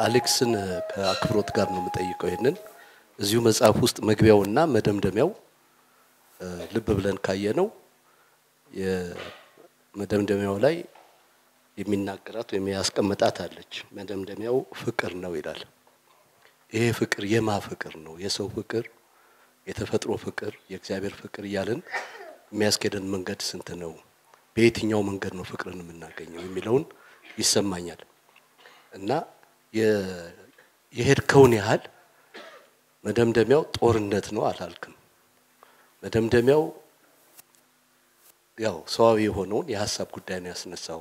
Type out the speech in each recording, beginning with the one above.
አሌክስን ከአክብሮት ጋር ነው የምጠይቀው። ይህንን እዚሁ መጽሐፍ ውስጥ መግቢያውና መደምደሚያው ልብ ብለን ካየነው የመደምደሚያው ላይ የሚናገራት ወይም ያስቀመጣት አለች። መደምደሚያው ፍቅር ነው ይላል። ይሄ ፍቅር የማ ፍቅር ነው? የሰው ፍቅር፣ የተፈጥሮ ፍቅር፣ የእግዚአብሔር ፍቅር እያለን የሚያስኬደን መንገድ ስንት ነው? በየትኛው መንገድ ነው ፍቅርን የምናገኘው የሚለውን ይሰማኛል እና የሄድከውን ያህል መደምደሚያው ጦርነት ነው አላልክም። መደምደሚያው ያው ሰዋዊ የሆነውን የሀሳብ ጉዳይ ነው ያስነሳው።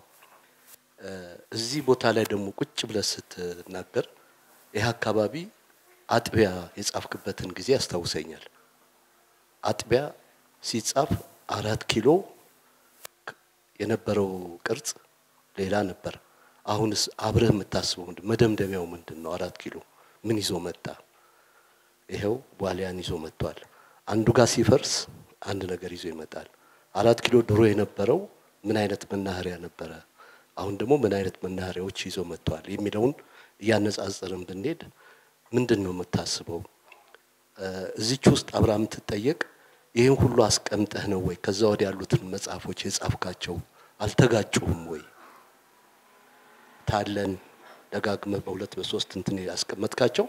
እዚህ ቦታ ላይ ደግሞ ቁጭ ብለህ ስትናገር ይህ አካባቢ አጥቢያ የጻፍክበትን ጊዜ ያስታውሰኛል። አጥቢያ ሲጻፍ አራት ኪሎ የነበረው ቅርጽ ሌላ ነበር። አሁንስ አብረህ የምታስበው መደምደሚያው ምንድን ነው? አራት ኪሎ ምን ይዞ መጣ? ይኸው ዋሊያን ይዞ መጥቷል። አንዱ ጋር ሲፈርስ አንድ ነገር ይዞ ይመጣል። አራት ኪሎ ድሮ የነበረው ምን አይነት መናኸሪያ ነበረ? አሁን ደግሞ ምን አይነት መናኸሪያዎች ይዞ መጥቷል የሚለውን እያነጻጸርን ብንሄድ ምንድን ነው የምታስበው? እዚች ውስጥ አብራ የምትጠየቅ ይህን ሁሉ አስቀምጠህ ነው ወይ ከዛ ወዲያ ያሉትን መጽሐፎች የጻፍካቸው አልተጋጩህም ወይ? ታለን ደጋግመ በሁለት በሶስት እንትን ያስቀመጥካቸው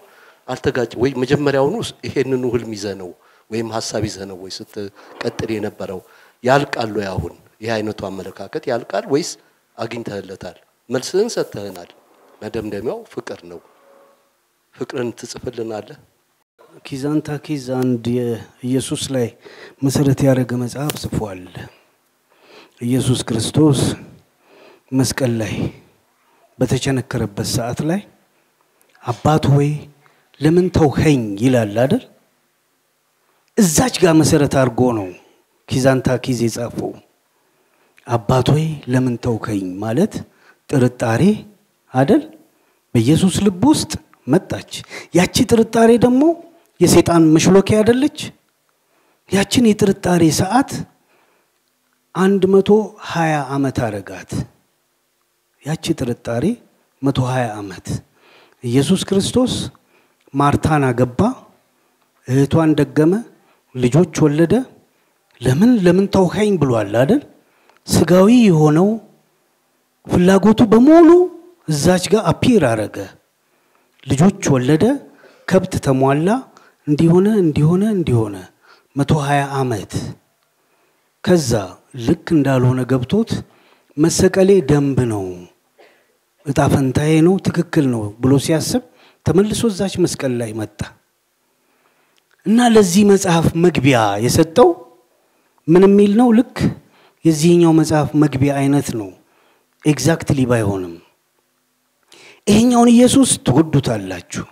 አልተጋጭ ወይ? መጀመሪያውኑ ይሄንኑ ህልም ይዘህ ነው ወይም ሀሳብ ይዘህ ነው ወይ ስትቀጥል የነበረው? ያልቃል? አሁን ይህ አይነቱ አመለካከት ያልቃል ወይስ አግኝተህለታል? መልስህን ሰጥተህናል። መደምደሚያው ፍቅር ነው። ፍቅርን ትጽፍልናለህ? ኪዛንታ ኪዝ አንድ የኢየሱስ ላይ መሰረት ያደረገ መጽሐፍ ጽፏል። ኢየሱስ ክርስቶስ መስቀል ላይ በተቸነከረበት ሰዓት ላይ አባት ሆይ ለምን ተውኸኝ ይላል አይደል? እዛች ጋር መሰረት አድርጎ ነው ኪዛንታ ኪዝ የጻፈው። አባት ሆይ ለምን ተውከኝ ማለት ጥርጣሬ አይደል? በኢየሱስ ልብ ውስጥ መጣች። ያቺ ጥርጣሬ ደግሞ የሰይጣን መሽሎኪያ አይደለች? ያችን የጥርጣሬ ሰዓት አንድ መቶ ሀያ ዓመት አረጋት። ያቺ ጥርጣሬ መቶ ሀያ ዓመት ኢየሱስ ክርስቶስ ማርታን አገባ፣ እህቷን ደገመ፣ ልጆች ወለደ። ለምን ለምን ተውኸኝ ብሏል አይደል? ስጋዊ የሆነው ፍላጎቱ በሙሉ እዛች ጋር አፒር አረገ። ልጆች ወለደ፣ ከብት ተሟላ፣ እንዲሆነ እንዲሆነ እንዲሆነ መቶ ሀያ ዓመት ከዛ ልክ እንዳልሆነ ገብቶት መሰቀሌ ደንብ ነው፣ እጣ ፈንታዬ ነው፣ ትክክል ነው ብሎ ሲያስብ ተመልሶ እዛች መስቀል ላይ መጣ እና ለዚህ መጽሐፍ መግቢያ የሰጠው ምን የሚል ነው? ልክ የዚህኛው መጽሐፍ መግቢያ አይነት ነው። exactly ባይሆንም ይሄኛውን ኢየሱስ ትወዱታላችሁ።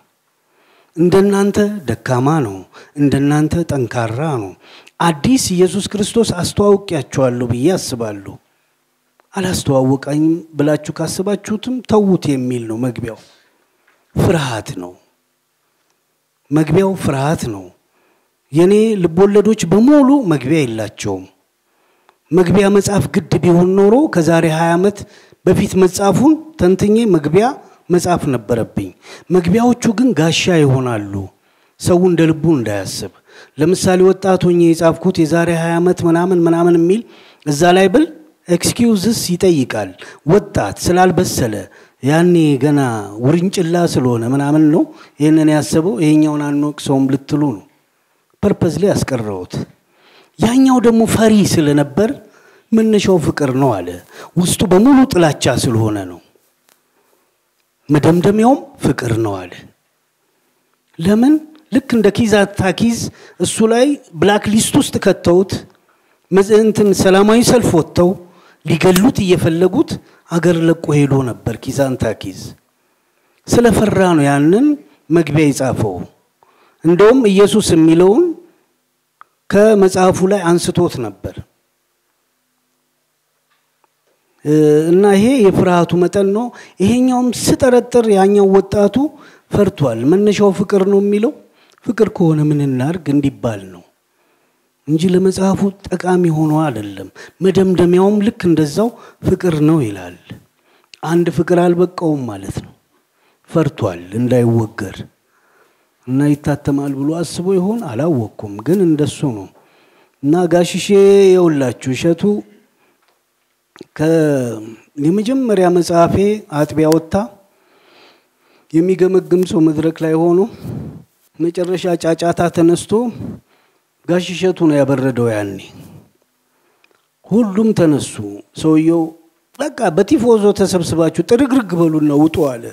እንደናንተ ደካማ ነው፣ እንደናንተ ጠንካራ ነው። አዲስ ኢየሱስ ክርስቶስ አስተዋውቂያችኋለሁ ብዬ አስባለሁ። አላስተዋወቀኝም ብላችሁ ካስባችሁትም ተዉት የሚል ነው መግቢያው። ፍርሃት ነው መግቢያው፣ ፍርሃት ነው። የኔ ልቦለዶች በሙሉ መግቢያ የላቸውም። መግቢያ መጽሐፍ ግድ ቢሆን ኖሮ ከዛሬ 20 ዓመት በፊት መጽሐፉን ተንትኜ መግቢያ መጽሐፍ ነበረብኝ። መግቢያዎቹ ግን ጋሻ ይሆናሉ፣ ሰው እንደ ልቡ እንዳያስብ። ለምሳሌ ወጣት ሆኜ የጻፍኩት የዛሬ 20 ዓመት ምናምን ምናምን የሚል እዛ ላይ ብል excuses ይጠይቃል። ወጣት ስላልበሰለ ያኔ ገና ውርንጭላ ስለሆነ ምናምን ነው ይህንን ያሰበው። ይሄኛውን አንወቅሰውም ልትሉ ነው purpose ላይ ያስቀረውት። ያኛው ደግሞ ፈሪ ስለነበር መነሻው ፍቅር ነው አለ። ውስጡ በሙሉ ጥላቻ ስለሆነ ነው። መደምደሚያውም ፍቅር ነው አለ። ለምን ልክ እንደ ኪዛታ ኪዝ እሱ ላይ black list ውስጥ ከተውት እንትን ሰላማዊ ሰልፍ ወጥተው ሊገሉት እየፈለጉት አገር ለቆ ሄዶ ነበር። ኪዛንታ ኪዝ ስለፈራ ነው ያንን መግቢያ የጻፈው። እንደውም ኢየሱስ የሚለውን ከመጽሐፉ ላይ አንስቶት ነበር እና ይሄ የፍርሃቱ መጠን ነው። ይሄኛውም ስጠረጥር ያኛው ወጣቱ ፈርቷል። መነሻው ፍቅር ነው የሚለው ፍቅር ከሆነ ምን እናርግ እንዲባል ነው እንጂ ለመጽሐፉ ጠቃሚ ሆኖ አይደለም። መደምደሚያውም ልክ እንደዛው ፍቅር ነው ይላል። አንድ ፍቅር አልበቃውም ማለት ነው። ፈርቷል እንዳይወገር እና ይታተማል ብሎ አስቦ ይሆን አላወቅኩም፣ ግን እንደሱ ነው። እና ጋሽሼ የውላችሁ እሸቱ የመጀመሪያ መጽሐፌ አጥቢያ ወጥታ የሚገመግም ሰው መድረክ ላይ ሆኖ መጨረሻ ጫጫታ ተነስቶ ጋሽ እሸቱ ነው ያበረደው። ያኔ ሁሉም ተነሱ። ሰውየው በቃ በቲፎዞ ተሰብስባችሁ ጥርግርግ በሉና ውጡ አለ።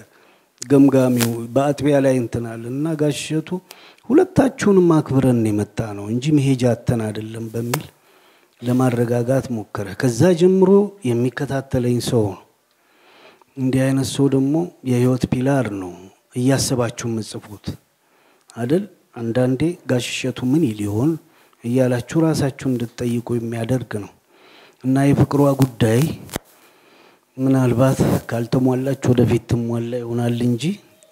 ገምጋሚው በአጥቢያ ላይ እንትናል እና ጋሽ እሸቱ ሁለታችሁንም አክብረን የመጣ ነው እንጂ መሄጃ አተን አይደለም በሚል ለማረጋጋት ሞከረ። ከዛ ጀምሮ የሚከታተለኝ ሰው ነው። እንዲህ አይነት ሰው ደግሞ የህይወት ፒላር ነው። እያሰባችሁ የምጽፉት አደል? አንዳንዴ ጋሽ ምን ይል ይሆን እያላችሁ ራሳችሁ እንድትጠይቁ የሚያደርግ ነው እና የፍቅሯ ጉዳይ ምናልባት ካልተሟላች ወደፊት ትሟላ ይሆናል እንጂ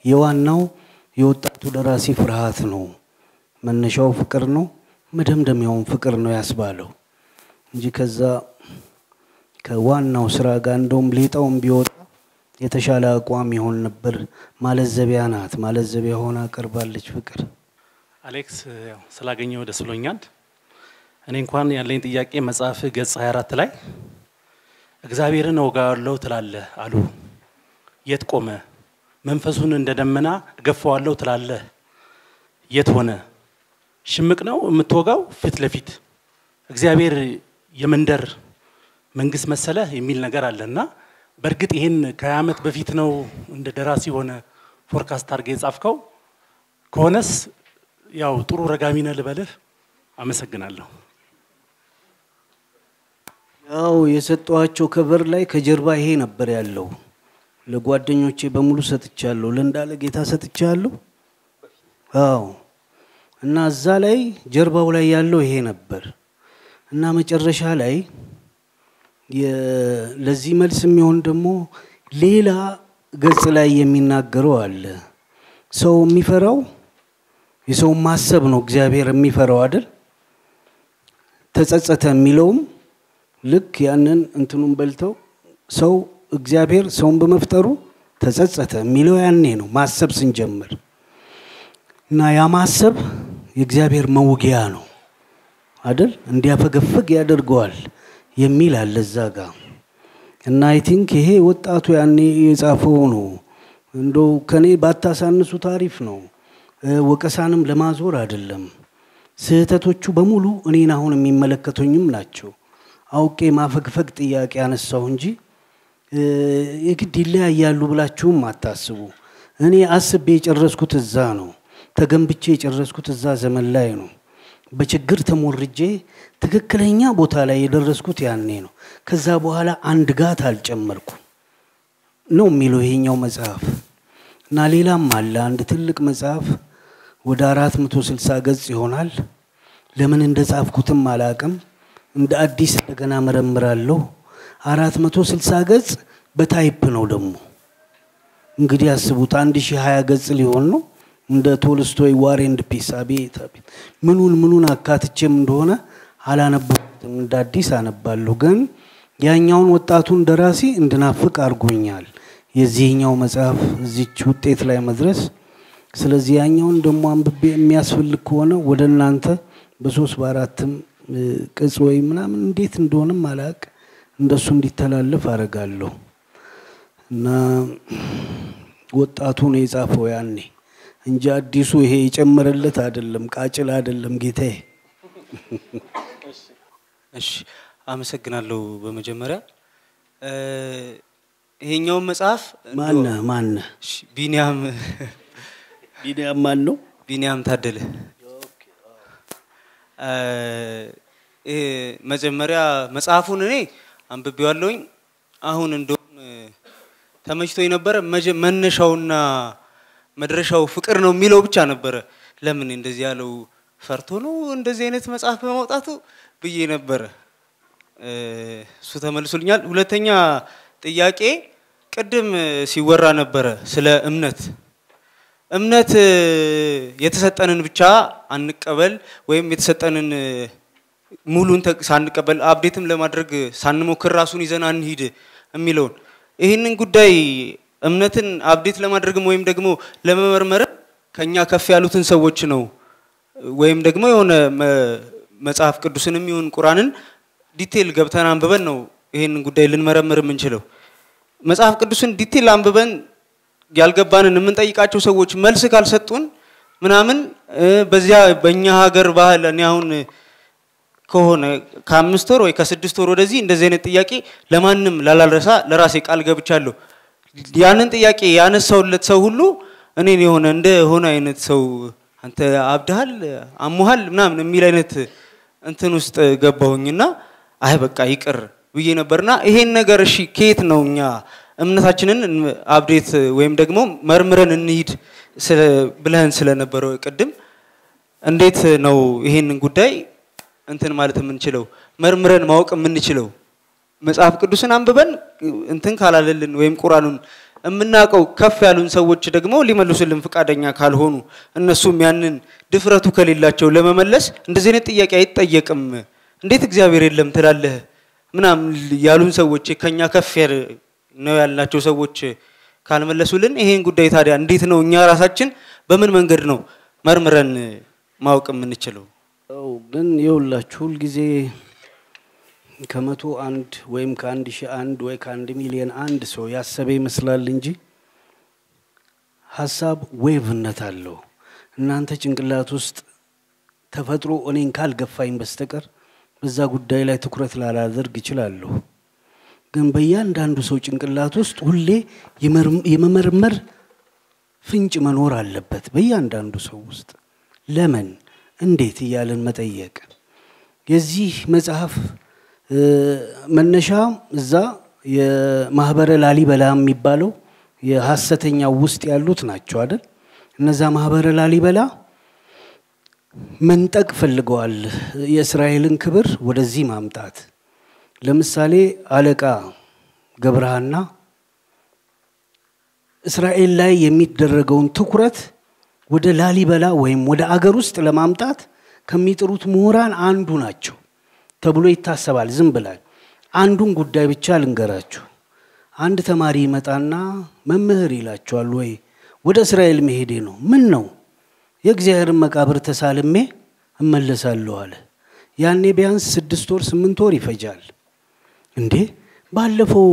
የዋናው የወጣቱ ደራሲ ፍርሃት ነው። መነሻው ፍቅር ነው፣ መደምደሚያውን ፍቅር ነው ያስባለው እንጂ ከዛ ከዋናው ስራ ጋር እንደውም ሌጣውም ቢወጣ የተሻለ አቋም ይሆን ነበር። ማለዘቢያ ናት። ማለዘቢያ ሆና ቀርባለች ፍቅር። አሌክስ ስላገኘው ደስ ብሎኛል። እኔ እንኳን ያለኝ ጥያቄ መጽሐፍ ገጽ 24 ላይ እግዚአብሔርን እወጋዋለሁ ትላለህ አሉ። የት ቆመ? መንፈሱን እንደ ደመና እገፋዋለሁ ትላለህ የት ሆነ? ሽምቅ ነው የምትወጋው ፊት ለፊት እግዚአብሔር የመንደር መንግስት መሰለ የሚል ነገር አለ እና በእርግጥ ይህን ከሀያ ዓመት በፊት ነው እንደ ደራሲ ሆነ forecast አድርገህ የጻፍከው ከሆነስ ያው ጥሩ ረጋሚ ነህ ልበልህ። አመሰግናለሁ። ያው የሰጠኋቸው cover ላይ ከጀርባ ይሄ ነበር ያለው። ለጓደኞቼ በሙሉ ሰጥቻለሁ። ለእንዳለ ጌታ ሰጥቻለሁ። አዎ እና እዛ ላይ ጀርባው ላይ ያለው ይሄ ነበር እና መጨረሻ ላይ ለዚህ መልስ የሚሆን ደግሞ ሌላ ገጽ ላይ የሚናገረው አለ። ሰው የሚፈራው የሰው ማሰብ ነው እግዚአብሔር የሚፈራው አይደል? ተጸጸተ የሚለውም ልክ ያንን እንትኑን በልተው ሰው እግዚአብሔር ሰውን በመፍጠሩ ተጸጸተ የሚለው ያኔ ነው ማሰብ ስንጀምር እና ያ ማሰብ የእግዚአብሔር መውጊያ ነው አይደል? እንዲያፈገፍግ ያደርገዋል የሚል አለ እዛ ጋር እና I think ይሄ ወጣቱ ያኔ የጻፈው ነው። እንደው ከኔ ባታሳንሱ ታሪፍ ነው። ወቀሳንም ለማዞር አይደለም። ስህተቶቹ በሙሉ እኔን አሁን የሚመለከቱኝም ናቸው። አውቄ ማፈግፈግ ጥያቄ አነሳሁ እንጂ የግድ ይለያያሉ ብላችሁም አታስቡ። እኔ አስቤ የጨረስኩት እዛ ነው። ተገንብቼ የጨረስኩት እዛ ዘመን ላይ ነው። በችግር ተሞርጄ ትክክለኛ ቦታ ላይ የደረስኩት ያኔ ነው። ከዛ በኋላ አንድ ጋት አልጨመርኩም ነው የሚለው ይሄኛው መጽሐፍ እና ሌላም አለ አንድ ትልቅ መጽሐፍ ወደ አራት መቶ ስልሳ ገጽ ይሆናል። ለምን እንደ ጻፍኩትም አላቅም። እንደ አዲስ እንደገና መረምራለሁ። አራት መቶ ስልሳ ገጽ በ type ነው ደግሞ እንግዲህ አስቡት አንድ ሺህ ሀያ ገጽ ሊሆን ነው። እንደ ቶልስቶይ War and Peace አቤት ምኑን ምኑን አካትቼም እንደሆነ አላነበብኩትም። እንደ አዲስ አነባለሁ። ግን ያኛውን ወጣቱን ደራሲ እንድናፍቅ አድርጎኛል የዚህኛው መጽሐፍ እዚች ውጤት ላይ መድረስ። ስለዚህ ያኛውን ደግሞ አንብቤ የሚያስፈልግ ከሆነ ወደ እናንተ በሶስት በአራትም ቅጽ ወይ ምናምን እንዴት እንደሆነም አላቅ እንደሱ እንዲተላለፍ አደርጋለሁ እና ወጣቱ ነው የጻፈው ያኔ እንጂ አዲሱ ይሄ የጨመረለት አይደለም፣ ቃጭል አይደለም ጌታዬ። እሺ አመሰግናለሁ። በመጀመሪያ ይሄኛውን መጽሐፍ ማነ ማነ ቢኒያም ቢኒያም ማን ነው? ቢኒያም ታደለ ይሄ መጀመሪያ መጽሐፉን እኔ አንብቤዋለሁኝ። አሁን እንደውም ተመችቶ የነበረ መነሻውና መድረሻው ፍቅር ነው የሚለው ብቻ ነበረ። ለምን እንደዚህ ያለው ፈርቶ ነው እንደዚህ አይነት መጽሐፍ በማውጣቱ ብዬ ነበረ። እሱ ተመልሶልኛል። ሁለተኛ ጥያቄ ቅድም ሲወራ ነበረ ስለ እምነት እምነት የተሰጠንን ብቻ አንቀበል ወይም የተሰጠንን ሙሉን ሳንቀበል አብዴትም ለማድረግ ሳንሞክር ራሱን ይዘን አንሂድ የሚለውን ይህንን ጉዳይ እምነትን አብዴት ለማድረግም ወይም ደግሞ ለመመርመርም ከኛ ከፍ ያሉትን ሰዎች ነው ወይም ደግሞ የሆነ መጽሐፍ ቅዱስንም ይሁን ቁርአንን detail ገብተን አንብበን ነው ይሄንን ጉዳይ ልንመረምር የምንችለው። መጽሐፍ ቅዱስን detail አንብበን ያልገባንን የምንጠይቃቸው ሰዎች መልስ ካልሰጡን ምናምን በዚያ በእኛ ሀገር ባህል እኔ አሁን ከሆነ ከአምስት ወር ወይ ከስድስት ወር ወደዚህ እንደዚህ አይነት ጥያቄ ለማንም ላላልረሳ ለራሴ ቃል ገብቻለሁ። ያንን ጥያቄ ያነሳውለት ሰው ሁሉ እኔን የሆነ እንደ ሆነ አይነት ሰው አንተ አብድሃል አሙሃል ምናምን የሚል አይነት እንትን ውስጥ ገባሁኝና አይ በቃ ይቅር ብዬ ነበርና ይሄን ነገር እሺ ከየት ነው እኛ እምነታችንን አብዴት ወይም ደግሞ መርምረን እንሂድ ብለህን ስለነበረው ቅድም እንዴት ነው ይሄንን ጉዳይ እንትን ማለት የምንችለው? መርምረን ማወቅ የምንችለው? መጽሐፍ ቅዱስን አንብበን እንትን ካላለልን ወይም ቁርአኑን የምናውቀው ከፍ ያሉን ሰዎች ደግሞ ሊመልሱልን ፈቃደኛ ካልሆኑ እነሱም ያንን ድፍረቱ ከሌላቸው ለመመለስ እንደዚህ አይነት ጥያቄ አይጠየቅም። እንዴት እግዚአብሔር የለም ትላለህ? ምናምን ያሉን ሰዎች ከኛ ከፍ ነው ያልናቸው ሰዎች ካልመለሱልን ይሄን ጉዳይ ታዲያ እንዴት ነው እኛ ራሳችን በምን መንገድ ነው መርምረን ማወቅ የምንችለው? ግን የሁላችሁ ሁልጊዜ ከመቶ አንድ ወይም ከአንድ ሺህ አንድ ወይ ከአንድ ሚሊዮን አንድ ሰው ያሰበ ይመስላል እንጂ ሀሳብ ዌቭነት አለው። እናንተ ጭንቅላት ውስጥ ተፈጥሮ እኔን ካልገፋኝ በስተቀር በዛ ጉዳይ ላይ ትኩረት ላላደርግ እችላለሁ። ግን በእያንዳንዱ ሰው ጭንቅላት ውስጥ ሁሌ የመመርመር ፍንጭ መኖር አለበት። በእያንዳንዱ ሰው ውስጥ ለምን እንዴት እያለን መጠየቅ የዚህ መጽሐፍ መነሻ እዛ የማህበረ ላሊበላ የሚባለው የሐሰተኛው ውስጥ ያሉት ናቸው አይደል? እነዛ ማህበረ ላሊበላ መንጠቅ ፈልገዋል። የእስራኤልን ክብር ወደዚህ ማምጣት። ለምሳሌ አለቃ ገብረሃና እስራኤል ላይ የሚደረገውን ትኩረት ወደ ላሊበላ ወይም ወደ አገር ውስጥ ለማምጣት ከሚጥሩት ምሁራን አንዱ ናቸው ተብሎ ይታሰባል። ዝም ብላል አንዱን ጉዳይ ብቻ ልንገራችሁ። አንድ ተማሪ ይመጣና መምህር ይላቸዋል፣ ወይ ወደ እስራኤል መሄዴ ነው። ምን ነው? የእግዚአብሔርን መቃብር ተሳልሜ እመለሳለሁ አለ። ያኔ ቢያንስ ስድስት ወር ስምንት ወር ይፈጃል። እንዴ ባለፈው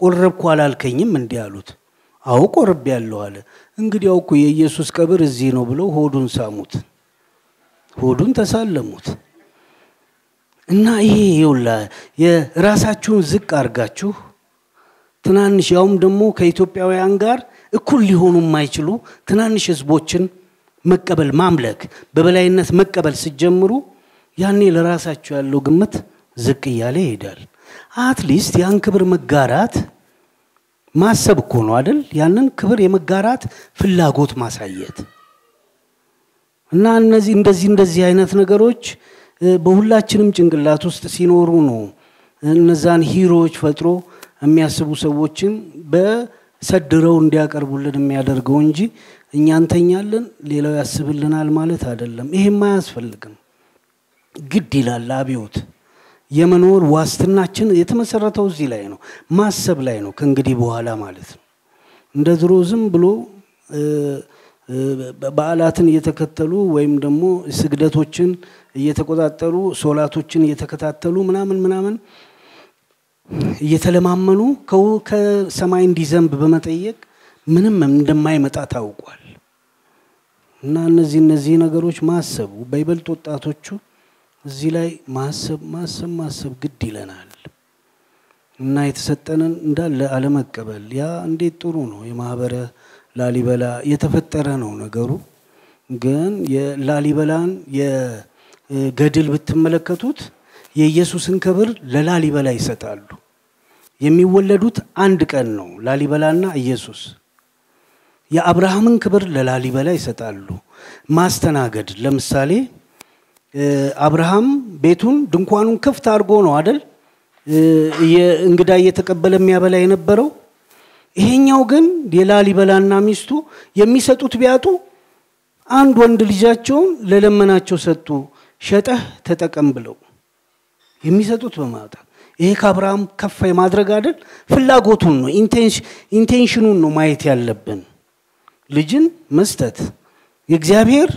ቆረብኩ አላልከኝም? እንዲህ አሉት። አዎ ቆርቤ ያለሁ አለ። እንግዲያው እኮ የኢየሱስ ቀብር እዚህ ነው ብለው ሆዱን ሳሙት፣ ሆዱን ተሳለሙት። እና ይሄ ይውላ የራሳችሁን ዝቅ አድርጋችሁ ትናንሽ ያውም ደግሞ ከኢትዮጵያውያን ጋር እኩል ሊሆኑ የማይችሉ ትናንሽ ህዝቦችን መቀበል ማምለክ በበላይነት መቀበል ሲጀምሩ ያኔ ለራሳችሁ ያለው ግምት ዝቅ እያለ ይሄዳል። at least ያን ክብር መጋራት ማሰብ እኮ ነው አይደል? ያንን ክብር የመጋራት ፍላጎት ማሳየት እና እነዚህ እንደዚህ እንደዚህ አይነት ነገሮች በሁላችንም ጭንቅላት ውስጥ ሲኖሩ ነው እነዛን ሂሮዎች ፈጥሮ የሚያስቡ ሰዎችን በሰድረው እንዲያቀርቡልን የሚያደርገው እንጂ እኛ እንተኛለን፣ ሌላው ያስብልናል ማለት አይደለም። ይሄም አያስፈልግም። ግድ ይላል አብዮት የመኖር ዋስትናችን የተመሰረተው እዚህ ላይ ነው፣ ማሰብ ላይ ነው። ከእንግዲህ በኋላ ማለት ነው። እንደ ድሮ ዝም ብሎ በዓላትን እየተከተሉ ወይም ደግሞ ስግደቶችን እየተቆጣጠሩ ሶላቶችን እየተከታተሉ ምናምን ምናምን እየተለማመኑ ከሰማይ እንዲዘንብ በመጠየቅ ምንም እንደማይመጣ ታውቋል። እና እነዚህ እነዚህ ነገሮች ማሰቡ በይበልጥ ወጣቶቹ እዚህ ላይ ማሰብ ማሰብ ማሰብ ግድ ይለናል እና የተሰጠንን እንዳለ አለመቀበል ያ እንዴት ጥሩ ነው። የማህበረ ላሊበላ የተፈጠረ ነው ነገሩ። ግን የላሊበላን የገድል ብትመለከቱት የኢየሱስን ክብር ለላሊበላ ይሰጣሉ። የሚወለዱት አንድ ቀን ነው ላሊበላና ኢየሱስ። የአብርሃምን ክብር ለላሊበላ ይሰጣሉ። ማስተናገድ ለምሳሌ አብርሃም ቤቱን ድንኳኑን ክፍት አድርጎ ነው አደል እንግዳ እየተቀበለ የሚያበላ የነበረው። ይሄኛው ግን የላሊበላና ሚስቱ የሚሰጡት ቢያጡ አንድ ወንድ ልጃቸውን ለለመናቸው ሰጡ። ሸጠህ ተጠቀም ብለው የሚሰጡት በማጣት ይሄ ከአብርሃም ከፍ የማድረግ አይደል? ፍላጎቱን ነው intention ኡን ነው ማየት ያለብን። ልጅን መስጠት የእግዚአብሔር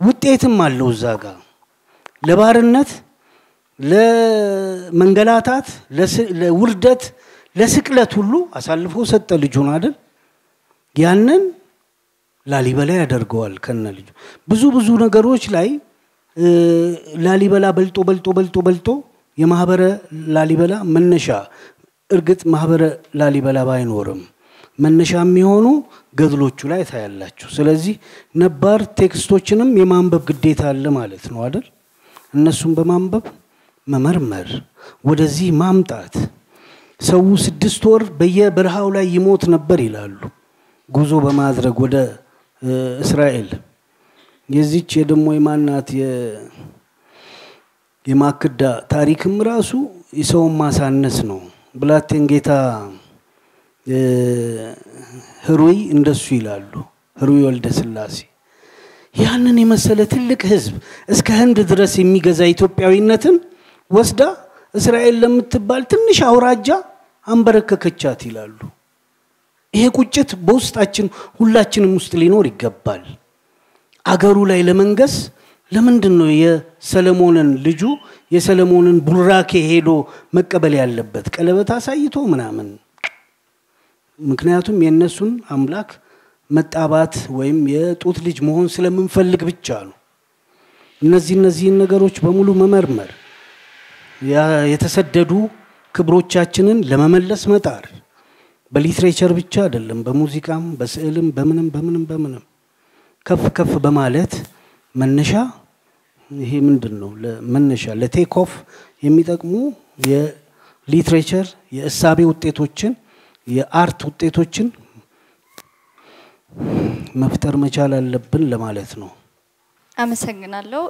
ውጤትም አለው እዛ ጋር ለባርነት፣ ለመንገላታት፣ ለውርደት፣ ለስቅለት ሁሉ አሳልፎ ሰጠ ልጁን አይደል? ያንን ላሊበላ ያደርገዋል ከነ ልጁ ብዙ ብዙ ነገሮች ላይ ላሊበላ በልጦ በልጦ በልጦ በልጦ የማህበረ ላሊበላ መነሻ እርግጥ ማህበረ ላሊበላ ባይኖርም መነሻ የሚሆኑ ገድሎቹ ላይ ታያላችሁ። ስለዚህ ነባር ቴክስቶችንም የማንበብ ግዴታ አለ ማለት ነው አይደል? እነሱን በማንበብ መመርመር፣ ወደዚህ ማምጣት። ሰው ስድስት ወር በየበረሃው ላይ ይሞት ነበር ይላሉ ጉዞ በማድረግ ወደ እስራኤል የዚች የደሞ የማናት የማክዳ ታሪክም ራሱ የሰውን ማሳነስ ነው። ብላቴን ጌታ ህሩይ እንደሱ ይላሉ። ህሩይ ወልደ ስላሴ ያንን የመሰለ ትልቅ ህዝብ እስከ ህንድ ድረስ የሚገዛ ኢትዮጵያዊነትን ወስዳ እስራኤል ለምትባል ትንሽ አውራጃ አንበረከከቻት ይላሉ። ይሄ ቁጭት በውስጣችን ሁላችንም ውስጥ ሊኖር ይገባል። አገሩ ላይ ለመንገስ ለምንድን ነው የሰለሞንን ልጁ የሰለሞንን ቡራኬ ሄዶ መቀበል ያለበት? ቀለበት አሳይቶ ምናምን። ምክንያቱም የእነሱን አምላክ መጣባት ወይም የጡት ልጅ መሆን ስለምንፈልግ ብቻ ነው። እነዚህ እነዚህን ነገሮች በሙሉ መመርመር፣ የተሰደዱ ክብሮቻችንን ለመመለስ መጣር በሊትሬቸር ብቻ አይደለም፣ በሙዚቃም፣ በስዕልም፣ በምንም በምንም በምንም ከፍ ከፍ በማለት መነሻ ይሄ ምንድን ነው መነሻ ለ take off የሚጠቅሙ የ literature የእሳቤ ውጤቶችን የ art ውጤቶችን መፍጠር መቻል አለብን ለማለት ነው። አመሰግናለሁ።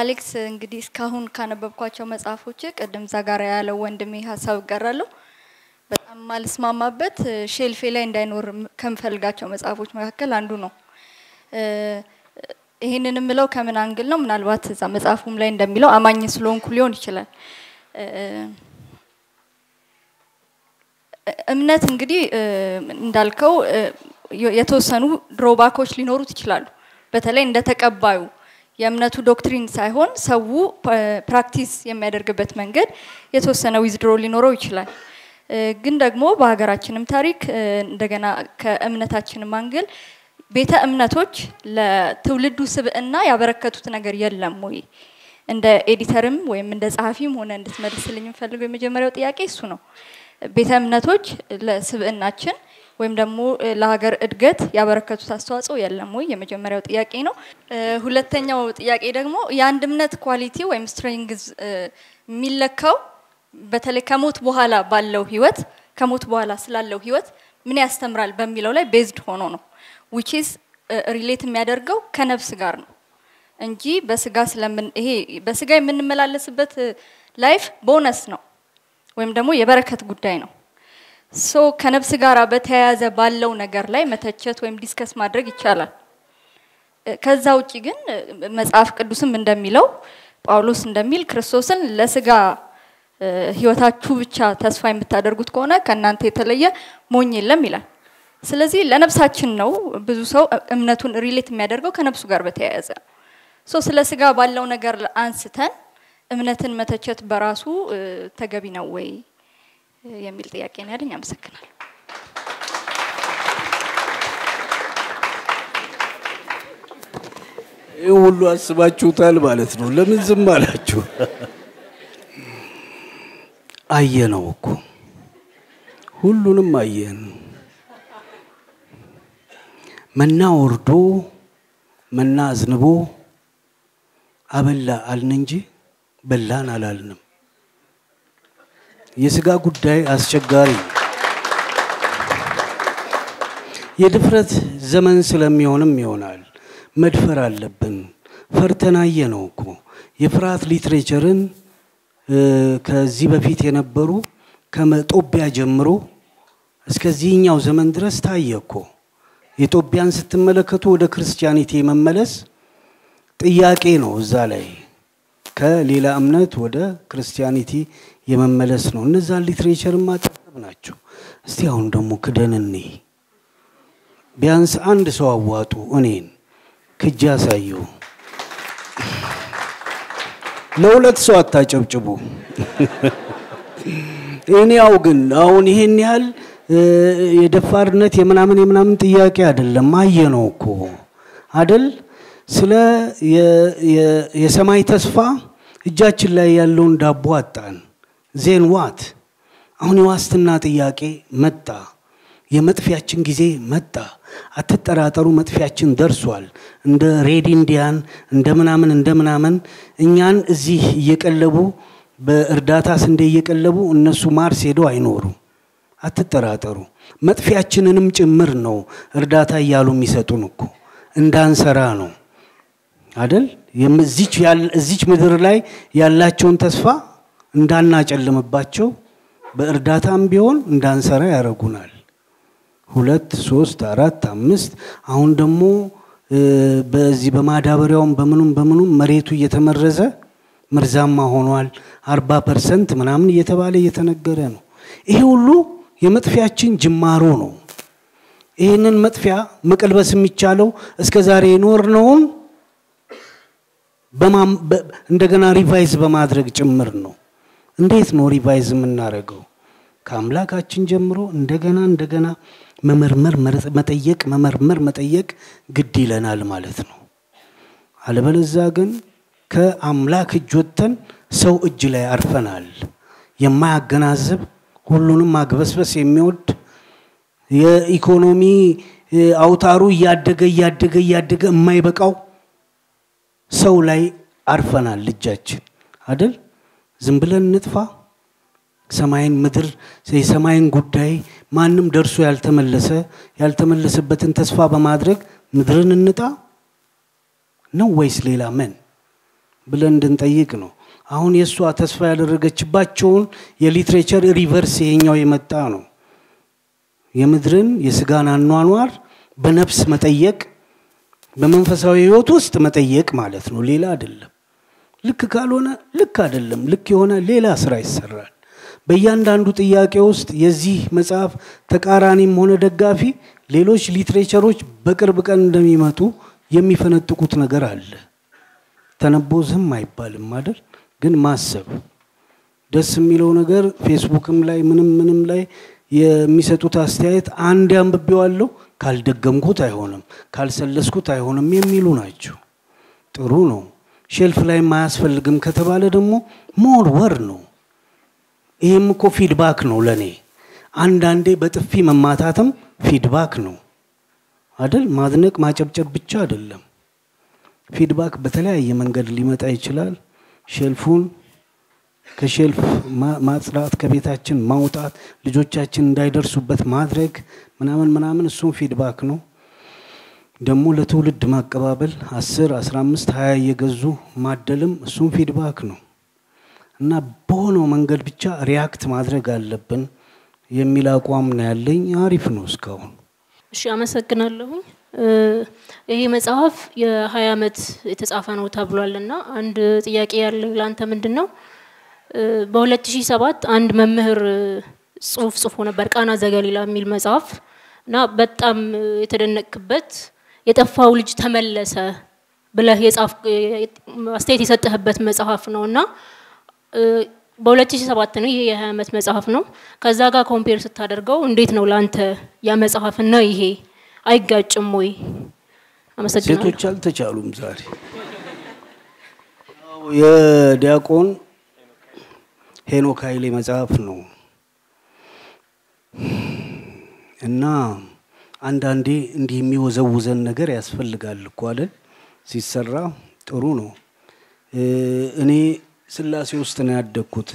አሌክስ እንግዲህ እስካሁን ካነበብኳቸው መጽሐፎች ቅድም ዛጋራ ያለው ወንድሜ ሀሳብ እጋራለሁ። በጣም ማልስማማበት shelf ኤ ላይ እንዳይኖር ከምፈልጋቸው መጽሐፎች መካከል አንዱ ነው። ይህንን የምለው ከምን angle ነው? ምናልባት እዛ መጽሐፉም ላይ እንደሚለው አማኝ ስለሆንኩ ሊሆን ይችላል። እምነት እንግዲህ እንዳልከው የተወሰኑ drawback ኦች ሊኖሩት ይችላሉ። በተለይ እንደ ተቀባዩ የእምነቱ doctrine ሳይሆን ሰው practice የሚያደርግበት መንገድ የተወሰነ withdraw ሊኖረው ይችላል። ግን ደግሞ በሀገራችንም ታሪክ እንደገና ከእምነታችንም angle ቤተ እምነቶች ለትውልዱ ስብዕና ያበረከቱት ነገር የለም ወይ? እንደ editor ም ወይም እንደ ጸሐፊም ሆነ እንድትመልስልኝ የምፈልገው የመጀመሪያው ጥያቄ እሱ ነው። ቤተ እምነቶች ለስብዕናችን ወይም ደግሞ ለሀገር እድገት ያበረከቱት አስተዋጽኦ የለም ወይ? የመጀመሪያው ጥያቄ ነው። ሁለተኛው ጥያቄ ደግሞ የአንድ እምነት quality ወይም strength የሚለካው በተለይ ከሞት በኋላ ባለው ህይወት ከሞት በኋላ ስላለው ህይወት ምን ያስተምራል በሚለው ላይ based ሆኖ ነው which is relate የሚያደርገው ከነፍስ ጋር ነው እንጂ በስጋ ስለምን ይሄ በስጋ የምንመላለስበት life bonus ነው ወይም ደግሞ የበረከት ጉዳይ ነው። so ከነፍስ ጋር በተያያዘ ባለው ነገር ላይ መተቸት ወይም discuss ማድረግ ይቻላል። ከዛ ውጭ ግን መጽሐፍ ቅዱስም እንደሚለው ጳውሎስ እንደሚል ክርስቶስን ለስጋ ህይወታችሁ ብቻ ተስፋ የምታደርጉት ከሆነ ከእናንተ የተለየ ሞኝ የለም ይላል። ስለዚህ ለነፍሳችን ነው ብዙ ሰው እምነቱን relate የሚያደርገው ከነፍሱ ጋር በተያያዘ so ስለ ስጋ ባለው ነገር አንስተን እምነትን መተቸት በራሱ ተገቢ ነው ወይ የሚል ጥያቄ ነው ያለኝ። አመሰግናለሁ። ይህ ሁሉ አስባችሁታል ማለት ነው። ለምን ዝም አላችሁ? አየነው እኮ ሁሉንም አየን። መና ወርዶ መና አዝንቦ አበላ አልን እንጂ በላን አላልንም። የስጋ ጉዳይ አስቸጋሪ የድፍረት ዘመን ስለሚሆንም ይሆናል መድፈር አለብን። ፈርተናየ ነው እኮ የፍርሃት ሊትሬቸርን ከዚህ በፊት የነበሩ ከመጦቢያ ጀምሮ እስከዚህኛው ዘመን ድረስ ታየ እኮ። የጦቢያን ስትመለከቱ ወደ ክርስቲያኒቲ መመለስ ጥያቄ ነው። እዛ ላይ ከሌላ እምነት ወደ ክርስቲያኒቲ የመመለስ ነው። እነዛን ሊትሬቸር ማጠብ ናቸው። እስቲ አሁን ደግሞ ክደን እኔ ቢያንስ አንድ ሰው አዋጡ እኔን ክጅ ያሳዩ። ለሁለት ሰው አታጨብጭቡ። እኔ ያው ግን አሁን ይሄን ያህል የደፋርነት የምናምን የምናምን ጥያቄ አይደለም። አየ ነው እኮ አደል ስለ የሰማይ ተስፋ እጃችን ላይ ያለውን ዳቦ አጣን። then what አሁን የዋስትና ጥያቄ መጣ። የመጥፊያችን ጊዜ መጣ። አትጠራጠሩ፣ መጥፊያችን ደርሷል። እንደ Red Indian እንደ ምናምን እንደ ምናምን እኛን እዚህ እየቀለቡ በእርዳታ ስንዴ እየቀለቡ እነሱ ማርስ ሄደው አይኖሩም። አትጠራጠሩ። መጥፊያችንንም ጭምር ነው እርዳታ እያሉ የሚሰጡን እኮ እንዳንሰራ ነው አደል? እዚች ምድር ላይ ያላቸውን ተስፋ እንዳናጨልምባቸው በእርዳታም ቢሆን እንዳንሰራ ያደርጉናል። ሁለት ሶስት አራት አምስት አሁን ደግሞ በዚህ በማዳበሪያውም በምኑም በምኑም መሬቱ እየተመረዘ መርዛማ ሆኗል። አርባ percent ምናምን እየተባለ እየተነገረ ነው። ይሄ ሁሉ የመጥፊያችን ጅማሮ ነው። ይህንን መጥፊያ መቀልበስ የሚቻለው እስከ ዛሬ የኖርነውን እንደገና revise በማድረግ ጭምር ነው። እንዴት ነው revise የምናደርገው? ከአምላካችን ጀምሮ እንደገና እንደገና መመርመር፣ መጠየቅ፣ መመርመር፣ መጠየቅ ግድ ይለናል ማለት ነው። አለበለዛ ግን ከአምላክ እጅ ወጥተን ሰው እጅ ላይ አርፈናል። የማያገናዝብ ሁሉንም ማግበስበስ የሚወድ የኢኮኖሚ አውታሩ እያደገ እያደገ እያደገ የማይበቃው ሰው ላይ አርፈናል እጃችን አደል ዝም ብለን እንጥፋ ሰማይን ምድር የሰማይን ጉዳይ ማንም ደርሶ ያልተመለሰ ያልተመለሰበትን ተስፋ በማድረግ ምድርን እንጣ? ነው ወይስ ሌላ ምን? ብለን እንድንጠይቅ ነው። አሁን የእሷ ተስፋ ያደረገችባቸውን የ literature reverse ይሄኛው የመጣ ነው። የምድርን የስጋን አኗኗር በነፍስ መጠየቅ በመንፈሳዊ ህይወት ውስጥ መጠየቅ ማለት ነው። ሌላ አይደለም። ልክ ካልሆነ ልክ አይደለም። ልክ የሆነ ሌላ ስራ ይሰራል። በእያንዳንዱ ጥያቄ ውስጥ የዚህ መጽሐፍ ተቃራኒም ሆነ ደጋፊ ሌሎች literature ኦች በቅርብ ቀን እንደሚመጡ የሚፈነጥቁት ነገር አለ። ተነቦ ዝም አይባልም አይደል? ግን ማሰብ። ደስ የሚለው ነገር ፌስቡክም ላይ ምንም ምንም ላይ የሚሰጡት አስተያየት አንድ አንብቤዋለሁ ካልደገምኩት አይሆንም ካልሰለስኩት አይሆንም የሚሉ ናቸው። ጥሩ ነው። shelf ላይ ማያስፈልግም ከተባለ ደግሞ more ወር ነው። ይህም እኮ feedback ነው ለእኔ አንዳንዴ በጥፊ መማታትም feedback ነው። አደል ማድነቅ ማጨብጨብ ብቻ አይደለም። feedback በተለያየ መንገድ ሊመጣ ይችላል። shelf ኡን ከ shelf ማጽዳት ከቤታችን ማውጣት ልጆቻችን እንዳይደርሱበት ማድረግ ምናምን ምናምን እሱም feedback ነው። ደግሞ ለትውልድ ማቀባበል አስር አስራ አምስት ሀያ እየገዙ ማደልም እሱም feedback ነው። እና በሆነው መንገድ ብቻ ሪያክት ማድረግ አለብን የሚል አቋም ነው ያለኝ። አሪፍ ነው እስካሁን። እሺ አመሰግናለሁኝ። ይሄ መጽሐፍ የሀያ ዓመት የተጻፈ ነው ተብሏል እና አንድ ጥያቄ ያለ ለአንተ ምንድን ነው በ2007 አንድ መምህር ጽሁፍ ጽፎ ነበር ቃና ዘገሊላ የሚል መጽሐፍ። እና በጣም የተደነቅክበት የጠፋው ልጅ ተመለሰ ብለህ የጻፍ አስተያየት የሰጠህበት መጽሐፍ ነው። እና እ፣ በ2007 ነው ይሄ የ20 ዓመት መጽሐፍ ነው። ከዛ ጋር compare ስታደርገው እንዴት ነው ለአንተ ያ መጽሐፍና ይሄ? አይጋጭም ወይ? አመሰግናለሁ። ሴቶች አልተቻሉም ዛሬ። የዲያቆን ሄኖክ ኃይሌ መጽሐፍ ነው። እና አንዳንዴ እንዲህ የሚወዘውዘን ነገር ያስፈልጋል እኮ አይደል? ሲሰራ ጥሩ ነው። እኔ ስላሴ ውስጥ ነው ያደግኩት።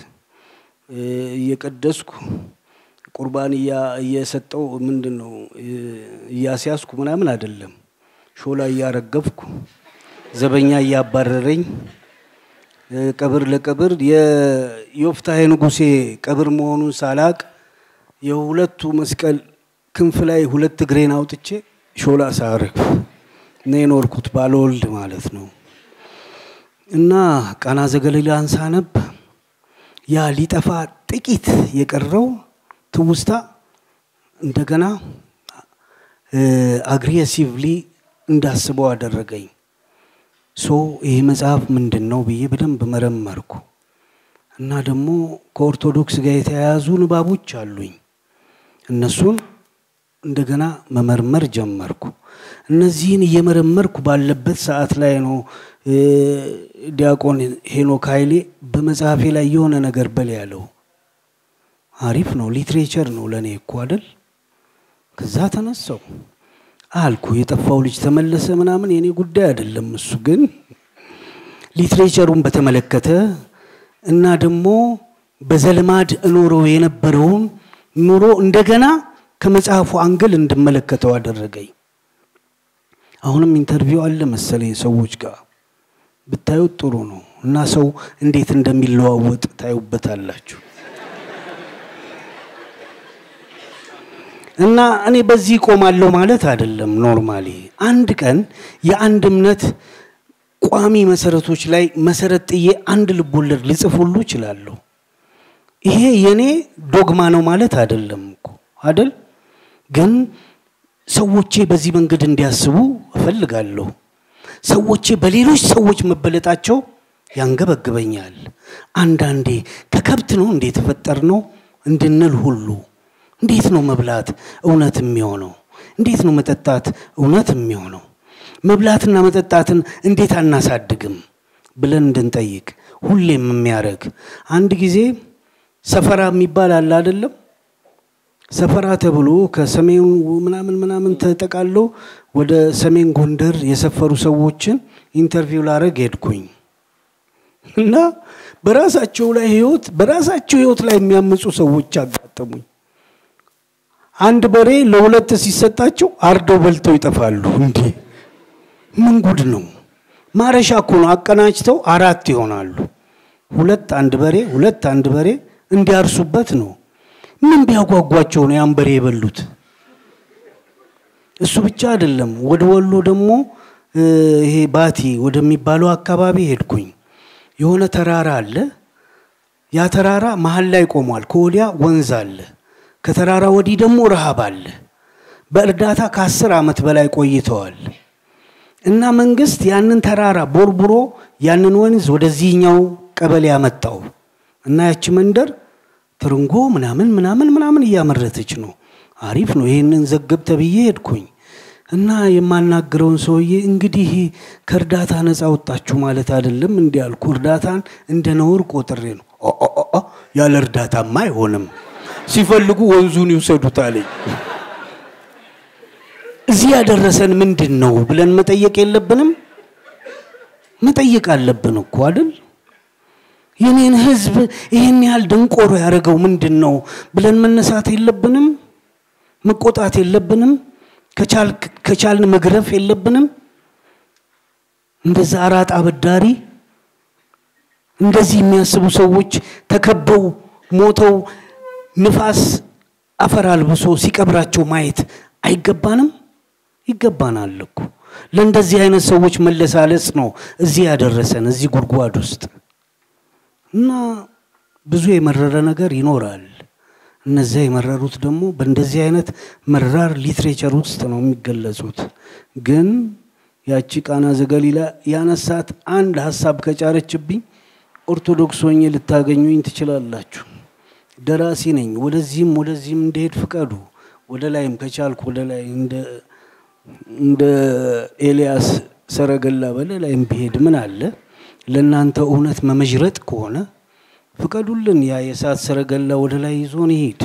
እየቀደስኩ ቁርባን እየሰጠው ምንድን ነው እያስያዝኩ ምናምን አይደለም። ሾላ እያረገፍኩ ዘበኛ እያባረረኝ ቀብር ለቀብር የዮፍታሔ ንጉሴ ቀብር መሆኑን ሳላቅ የሁለቱ መስቀል ክንፍ ላይ ሁለት እግሬን አውጥቼ ሾላ ሳረግፍ ነው የኖርኩት ባለወልድ ማለት ነው እና ቃና ዘገሊላን ሳነብ ያ ሊጠፋ ጥቂት የቀረው ትውስታ እንደገና aggressively እንዳስበው አደረገኝ። so ይህ መጽሐፍ ምንድን ነው ብዬ በደንብ መረመርኩ እና ደግሞ ከኦርቶዶክስ ጋር የተያያዙ ንባቦች አሉኝ። እነሱን እንደገና መመርመር ጀመርኩ። እነዚህን እየመረመርኩ ባለበት ሰዓት ላይ ነው ዲያቆን ሄኖክ ኃይሌ በመጽሐፌ ላይ የሆነ ነገር በል ያለው። አሪፍ ነው፣ literature ነው ለእኔ እኮ አይደል? ከዛ ተነሳው አልኩ። የጠፋው ልጅ ተመለሰ ምናምን የኔ ጉዳይ አይደለም። እሱ ግን literature ኡን በተመለከተ እና ደግሞ በዘልማድ እኖረው የነበረውን ኑሮ እንደገና ከመጽሐፉ angle እንድመለከተው አደረገኝ። አሁንም interview አለ መሰለኝ ሰዎች ጋር ብታዩት ጥሩ ነው እና ሰው እንዴት እንደሚለዋወጥ ታዩበታላችሁ። እና እኔ በዚህ ቆማለሁ ማለት አይደለም። normally አንድ ቀን የአንድ እምነት ቋሚ መሰረቶች ላይ መሰረት ጥዬ አንድ ልቦለድ ልጽፍ ሁሉ እችላለሁ። ይሄ የኔ ዶግማ ነው ማለት አይደለም እኮ አይደል? ግን ሰዎቼ በዚህ መንገድ እንዲያስቡ እፈልጋለሁ። ሰዎቼ በሌሎች ሰዎች መበለጣቸው ያንገበግበኛል። አንዳንዴ ከከብት ነው እንዴ የተፈጠር ነው እንድንል ሁሉ እንዴት ነው መብላት እውነት የሚሆነው? እንዴት ነው መጠጣት እውነት የሚሆነው? መብላትና መጠጣትን እንዴት አናሳድግም ብለን እንድንጠይቅ ሁሌም የሚያደርግ አንድ ጊዜ ሰፈራ የሚባል አለ አይደለም? ሰፈራ ተብሎ ከሰሜን ምናምን ምናምን ተጠቃሎ ወደ ሰሜን ጎንደር የሰፈሩ ሰዎችን interview ላረግ ሄድኩኝ እና በራሳቸው ላይ ህይወት በራሳቸው ህይወት ላይ የሚያምፁ ሰዎች አጋጠሙኝ። አንድ በሬ ለሁለት ሲሰጣቸው አርደው በልተው ይጠፋሉ። እንዴ ምን ጉድ ነው? ማረሻ እኮ ነው። አቀናጅተው አራት ይሆናሉ። ሁለት አንድ በሬ ሁለት አንድ በሬ እንዲያርሱበት ነው። ምን ቢያጓጓቸው ነው ያን በሬ የበሉት? እሱ ብቻ አይደለም። ወደ ወሎ ደግሞ ይሄ ባቲ ወደሚባለው አካባቢ ሄድኩኝ። የሆነ ተራራ አለ። ያ ተራራ መሀል ላይ ቆሟል። ከወዲያ ወንዝ አለ። ከተራራ ወዲህ ደግሞ ረሃብ አለ። በእርዳታ ከአስር ዓመት በላይ ቆይተዋል። እና መንግስት ያንን ተራራ ቦርቡሮ ያንን ወንዝ ወደዚህኛው ቀበሌ ያመጣው እና ያቺ መንደር ትርንጎ ምናምን ምናምን ምናምን እያመረተች ነው። አሪፍ ነው። ይህንን ዘግብ ተብዬ ሄድኩኝ እና የማናግረውን ሰውዬ እንግዲህ ከእርዳታ ነፃ ወጣችሁ ማለት አይደለም እንዲህ እርዳታን እንደ ነውር ቆጥሬ ነው። ያለ እርዳታማ አይሆንም፣ ሲፈልጉ ወንዙን ይውሰዱት አለኝ። እዚህ ያደረሰን ምንድን ነው ብለን መጠየቅ የለብንም? መጠየቅ አለብን እኮ አይደል? የኔን ህዝብ ይህን ያህል ደንቆሮ ያደረገው ምንድን ነው ብለን መነሳት የለብንም? መቆጣት የለብንም? ከቻልን መግረፍ የለብንም? እንደዛ አራጣ አበዳሪ እንደዚህ የሚያስቡ ሰዎች ተከበው ሞተው ንፋስ አፈር አልብሶ ሲቀብራቸው ማየት አይገባንም? ይገባናል እኮ። ለእንደዚህ አይነት ሰዎች መለሳለስ ነው እዚህ ያደረሰን እዚህ ጉድጓድ ውስጥ እና ብዙ የመረረ ነገር ይኖራል። እነዚያ የመረሩት ደግሞ በእንደዚህ አይነት መራር literature ውስጥ ነው የሚገለጹት። ግን ያቺ ቃና ዘገሊላ ያነሳት አንድ ሀሳብ ከጫረችብኝ ኦርቶዶክስ ሆኜ ልታገኙኝ ትችላላችሁ። ደራሲ ነኝ። ወደዚህም ወደዚህም እንደሄድ ፍቀዱ። ወደ ላይም ከቻልኩ ወደ ላይ እንደ ኤልያስ ሰረገላ በለ ላይም ብሄድ ምን አለ? ለእናንተ እውነት መመዥረጥ ከሆነ ፍቀዱልን። ያ የእሳት ሰረገላ ወደ ላይ ይዞን ይሄድ።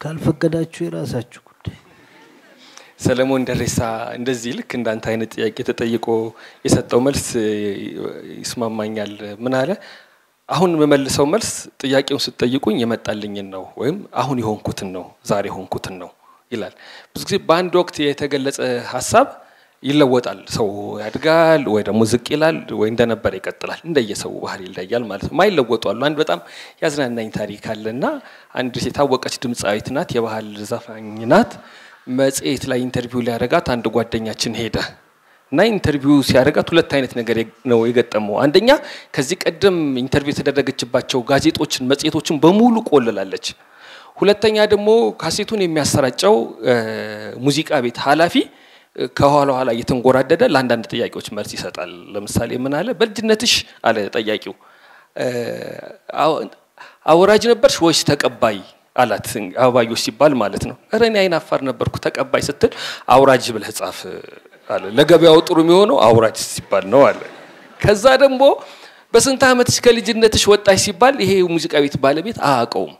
ካልፈቀዳችሁ የራሳችሁ ጉዳይ። ሰለሞን ደሬሳ እንደዚህ ልክ እንዳንተ አይነት ጥያቄ ተጠይቆ የሰጠው መልስ ይስማማኛል። ምን አለ? አሁን የምመልሰው መልስ ጥያቄውን ስትጠይቁኝ የመጣልኝን ነው ወይም አሁን የሆንኩትን ነው ዛሬ የሆንኩትን ነው ይላል። ብዙ ጊዜ በአንድ ወቅት የተገለጸ ሀሳብ ይለወጣል። ሰው ያድጋል ወይ ደግሞ ዝቅ ይላል ወይ እንደነበረ ይቀጥላል። እንደየሰው ባህሪ ይለያል ማለት ነው። ማይለወጡ አሉ። አንድ በጣም ያዝናናኝ ታሪክ አለና አንድ የታወቀች ድምፃዊት ናት፣ የባህል ዘፋኝ ናት። መጽሔት ላይ interview ሊያደርጋት አንድ ጓደኛችን ሄደ እና interview ሲያደርጋት ሁለት አይነት ነገር ነው የገጠመው። አንደኛ ከዚህ ቀደም interview የተደረገችባቸው ጋዜጦችን፣ መጽሔቶችን በሙሉ ቆልላለች። ሁለተኛ ደግሞ ካሴቱን የሚያሰራጨው ሙዚቃ ቤት ኃላፊ ከኋላ ኋላ እየተንጎራደደ ለአንዳንድ ጥያቄዎች መልስ ይሰጣል። ለምሳሌ ምን አለ? በልጅነትሽ አለ ጠያቂው አወራጅ ነበርሽ ወይስ ተቀባይ አላት። አበባዮሽ ሲባል ማለት ነው። እረ እኔ አይን አፋር ነበርኩ ተቀባይ ስትል አውራጅ ብለህ ጻፍ አለ። ለገበያው ጥሩ የሚሆነው አውራጅ ሲባል ነው አለ። ከዛ ደግሞ በስንት ዓመትሽ ከልጅነትሽ ወጣች ሲባል ይሄ ሙዚቃ ቤት ባለቤት አያውቀውም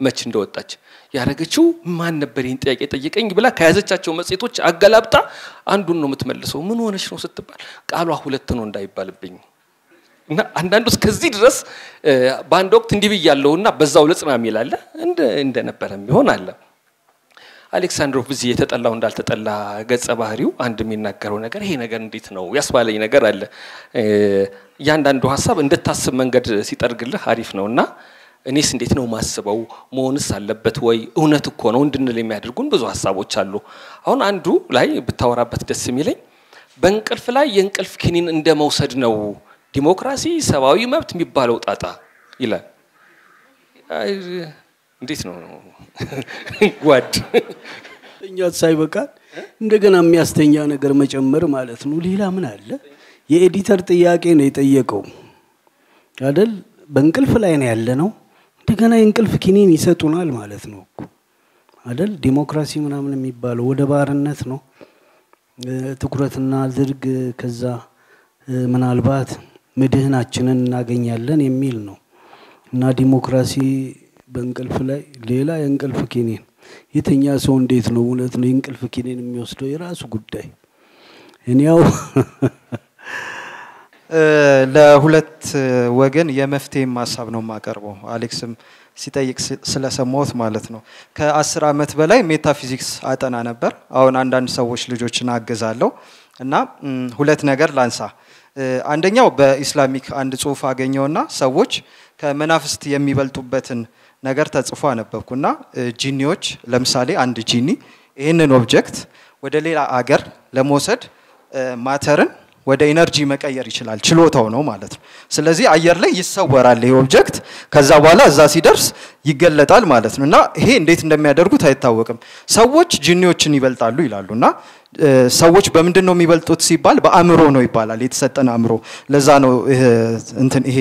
መች እንደወጣች ያደረገችው ማን ነበር ይህን ጥያቄ ጠየቀኝ ብላ ከያዘቻቸው መጽሔቶች አገላብጣ አንዱን ነው የምትመልሰው። ምን ሆነች ነው ስትባል ቃሏ ሁለት ነው እንዳይባልብኝ እና አንዳንዱ እስከዚህ ድረስ በአንድ ወቅት እንዲህ ብያለሁ እና በዛው የሚል አለ እንደነበረ የሚሆን አለ። አሌክሳንድሮቭ እዚህ የተጠላው እንዳልተጠላ ገጸ ባህሪው አንድ የሚናገረው ነገር ይሄ ነገር እንዴት ነው ያስባለኝ ነገር አለ። እያንዳንዱ ሀሳብ እንድታስብ መንገድ ሲጠርግልህ አሪፍ ነው እና እኔስ እንዴት ነው ማስበው መሆንስ አለበት ወይ እውነት እኮ ነው እንድንል የሚያደርጉን ብዙ ሀሳቦች አሉ። አሁን አንዱ ላይ ብታወራበት ደስ የሚለኝ በእንቅልፍ ላይ የእንቅልፍ ኪኒን እንደ መውሰድ ነው ዲሞክራሲ፣ ሰብአዊ መብት የሚባለው ጣጣ ይላል። እንዴት ነው ጓድ እኛት ሳይበቃል እንደገና የሚያስተኛ ነገር መጨመር ማለት ነው። ሌላ ምን አለ? የኤዲተር ጥያቄ ነው የጠየቀው አይደል? በእንቅልፍ ላይ ነው ያለ ነው። እንደገና የእንቅልፍ ኪኒን ይሰጡናል ማለት ነው እኮ አይደል? ዲሞክራሲ ምናምን የሚባለው ወደ ባርነት ነው። ትኩረትና ዝርግ ከዛ ምናልባት ምድህናችንን እናገኛለን የሚል ነው እና ዲሞክራሲ በእንቅልፍ ላይ ሌላ የእንቅልፍ ኪኒን የተኛ ሰው እንዴት ነው እውነት ነው የእንቅልፍ ኪኒን የሚወስደው የራሱ ጉዳይ እኔ ያው ለሁለት ወገን የመፍትሄም ሀሳብ ነው የማቀርበው። አሌክስም ሲጠይቅ ስለሰማሁት ማለት ነው። ከአስር ዓመት በላይ ሜታፊዚክስ አጠና ነበር። አሁን አንዳንድ ሰዎች ልጆችን አግዛለሁ እና ሁለት ነገር ላንሳ። አንደኛው በ Islamic አንድ ጽሁፍ አገኘውና ሰዎች ከመናፍስት የሚበልጡበትን ነገር ተጽፎ አነበብኩና ጂኒዎች ለምሳሌ አንድ ጂኒ ይህንን object ወደ ሌላ አገር ለመውሰድ matter ን ወደ energy መቀየር ይችላል። ችሎታው ነው ማለት ነው። ስለዚህ አየር ላይ ይሰወራል ይሄ object። ከዛ በኋላ እዛ ሲደርስ ይገለጣል ማለት ነው እና ይሄ እንዴት እንደሚያደርጉት አይታወቅም። ሰዎች ጂኒዎችን ይበልጣሉ ይላሉ እና ሰዎች በምንድን ነው የሚበልጡት ሲባል በአእምሮ ነው ይባላል። የተሰጠን አእምሮ። ለዛ ነው እንትን ይሄ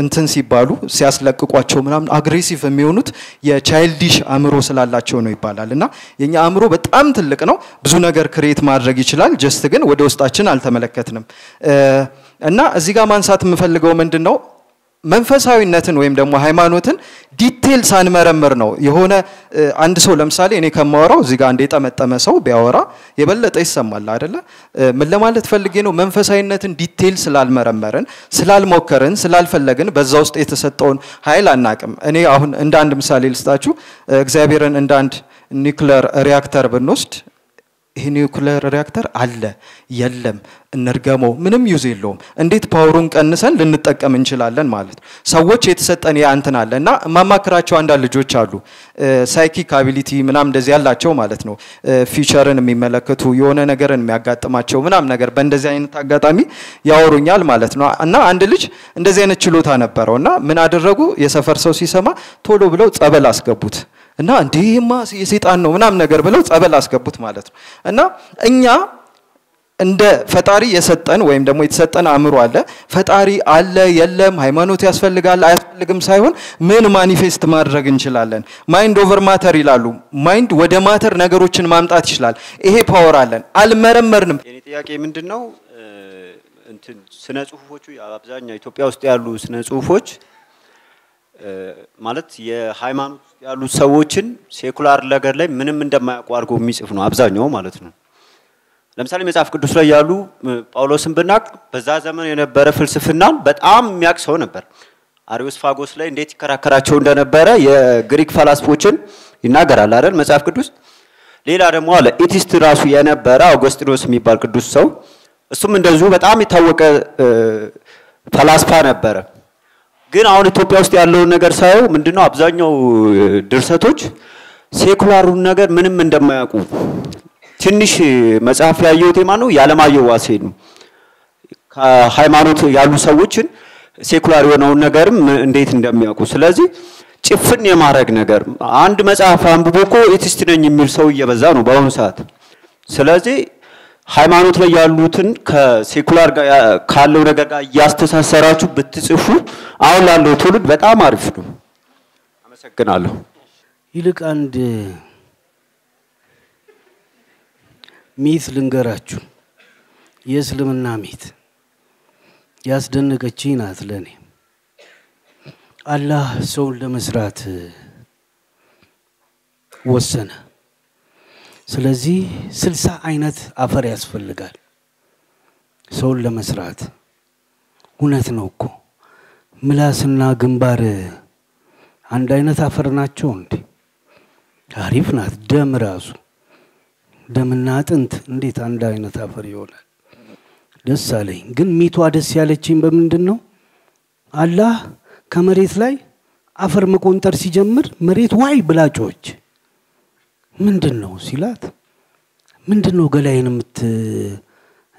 እንትን ሲባሉ ሲያስለቅቋቸው ምናምን aggressive የሚሆኑት የ childish አእምሮ ስላላቸው ነው ይባላል እና የኛ አእምሮ በጣም ትልቅ ነው። ብዙ ነገር create ማድረግ ይችላል። just ግን ወደ ውስጣችን አልተመለከትንም እና እዚህ ጋር ማንሳት የምፈልገው ምንድን ነው መንፈሳዊነትን ወይም ደግሞ ሃይማኖትን detail ሳንመረምር ነው የሆነ አንድ ሰው ለምሳሌ እኔ ከማወራው እዚህ ጋር አንድ የጠመጠመ ሰው ቢያወራ የበለጠ ይሰማል አይደለ? ምን ለማለት ፈልጌ ነው? መንፈሳዊነትን detail ስላልመረመርን፣ ስላልሞከርን፣ ስላልፈለግን በዛ ውስጥ የተሰጠውን ኃይል አናቅም። እኔ አሁን እንደ አንድ ምሳሌ ልስጣችሁ። እግዚአብሔርን እንደ አንድ nuclear reactor ብንወስድ ይህ nuclear reactor አለ? የለም። እንርገመው። ምንም use የለውም። እንዴት power ኡን ቀንሰን ልንጠቀም እንችላለን ማለት ነው? ሰዎች የተሰጠን ያ እንትን አለ እና ማማክራቸው አንዳንድ ልጆች አሉ። psychic ability ምናም እንደዚህ ያላቸው ማለት ነው። future ን የሚመለከቱ የሆነ ነገርን የሚያጋጥማቸው ምናም ነገር በእንደዚህ አይነት አጋጣሚ ያወሩኛል ማለት ነው። እና አንድ ልጅ እንደዚህ አይነት ችሎታ ነበረው እና ምን አደረጉ? የሰፈር ሰው ሲሰማ ቶሎ ብለው ጸበል አስገቡት እና እንዲህማ የሴጣን ነው ምናም ነገር ብለው ጸበል አስገቡት ማለት ነው። እና እኛ እንደ ፈጣሪ የሰጠን ወይም ደግሞ የተሰጠን አእምሮ አለ። ፈጣሪ አለ የለም ሃይማኖት ያስፈልጋል አያስፈልግም ሳይሆን ምን manifest ማድረግ እንችላለን? mind over matter ይላሉ። mind ወደ matter ነገሮችን ማምጣት ይችላል። ይሄ power አለን። አልመረመርንም። የኔ ጥያቄ ምንድን ነው እንትን ስነ ጽሁፎቹ አብዛኛው ኢትዮጵያ ውስጥ ያሉ ስነ ጽሁፎች ማለት የሃይማኖት ያሉ ሰዎችን secular ነገር ላይ ምንም እንደማያውቁ አድርጎ የሚጽፍ ነው አብዛኛው ማለት ነው። ለምሳሌ መጽሐፍ ቅዱስ ላይ ያሉ ጳውሎስን ብናቅ በዛ ዘመን የነበረ ፍልስፍናን በጣም የሚያውቅ ሰው ነበር። አሪዮስፋጎስ ላይ እንዴት ይከራከራቸው እንደነበረ የግሪክ ፈላስፎችን ይናገራል አይደል መጽሐፍ ቅዱስ። ሌላ ደግሞ አለ atheist ራሱ የነበረ አውገስጢኖስ የሚባል ቅዱስ ሰው እሱም እንደዚሁ በጣም የታወቀ ፈላስፋ ነበረ። ግን አሁን ኢትዮጵያ ውስጥ ያለውን ነገር ሳየው ምንድነው አብዛኛው ድርሰቶች secular ኡን ነገር ምንም እንደማያውቁ ትንሽ መጽሐፍ ያየሁት የማን ነው? የዓለማየሁ ዋሴ ነው። ከሃይማኖት ያሉ ሰዎችን secular የሆነውን ነገርም እንዴት እንደሚያውቁ ስለዚህ ጭፍን የማድረግ ነገር አንድ መጽሐፍ አንብቦ እኮ ኤቲስት ነኝ የሚል ሰው እየበዛ ነው በአሁኑ ሰዓት። ስለዚህ ሃይማኖት ላይ ያሉትን ከሴኩላር ካለው ነገር ጋር እያስተሳሰራችሁ ብትጽፉ አሁን ላለው ትውልድ በጣም አሪፍ ነው። አመሰግናለሁ። ይልቅ አንድ ሚት ልንገራችሁ። የእስልምና ሚት ያስደነቀችኝ ናት ለእኔ። አላህ ሰውን ለመስራት ወሰነ። ስለዚህ ስልሳ አይነት አፈር ያስፈልጋል ሰውን ለመስራት። እውነት ነው እኮ ምላስና ግንባር አንድ አይነት አፈር ናቸው እንዴ? አሪፍ ናት። ደም ራሱ ደምና አጥንት እንዴት አንድ አይነት አፈር ይሆናል? ደስ አለኝ። ግን myth ቷ ደስ ያለችኝ በምንድን ነው? አላህ ከመሬት ላይ አፈር መቆንጠር ሲጀምር መሬት ዋይ ብላ ጮኸች ምንድን ነው ሲላት፣ ምንድን ነው ገላይን የምት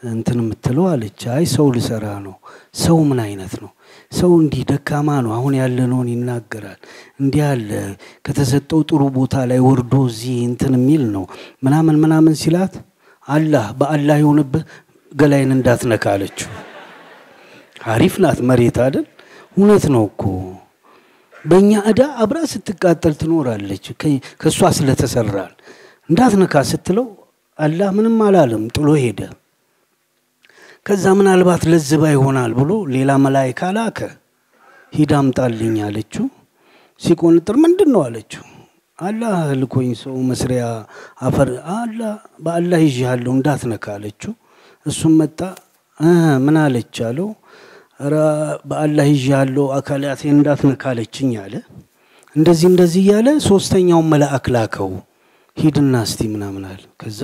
እንትን የምትለው አለች። አይ ሰው ልሰራ ነው። ሰው ምን አይነት ነው? ሰው እንዲህ ደካማ ነው። አሁን ያለነውን ይናገራል። እንዲህ አለ ከተሰጠው ጥሩ ቦታ ላይ ወርዶ እዚህ እንትን የሚል ነው ምናምን ምናምን ሲላት፣ አላህ በአላህ የሆነብህ ገላይን እንዳትነካ አለችው። አሪፍ ናት መሬት አይደል? እውነት ነው እኮ በእኛ እዳ አብራ ስትቃጠል ትኖራለች። ከእሷ ስለተሰራን እንዳትነካ ስትለው አላህ ምንም አላለም፣ ጥሎ ሄደ። ከዛ ምናልባት ለዝባ ይሆናል ብሎ ሌላ መላይካ ላከ። ሂድ አምጣልኝ አለችው። ሲቆንጥር ምንድን ነው አለችው። አላህ ልኮኝ ሰው መስሪያ አፈር አላህ በአላህ ይዤሃለሁ እንዳትነካ አለችው። እሱም መጣ ምን አለች አለው። ኧረ በአላህ ይዤሃለሁ አካላቴን እንዳትነካ አለችኝ አለ። እንደዚህ እንደዚህ እያለ ሶስተኛውን መልአክ ላከው። ሂድና እስቲ ምናምን አለ። ከዛ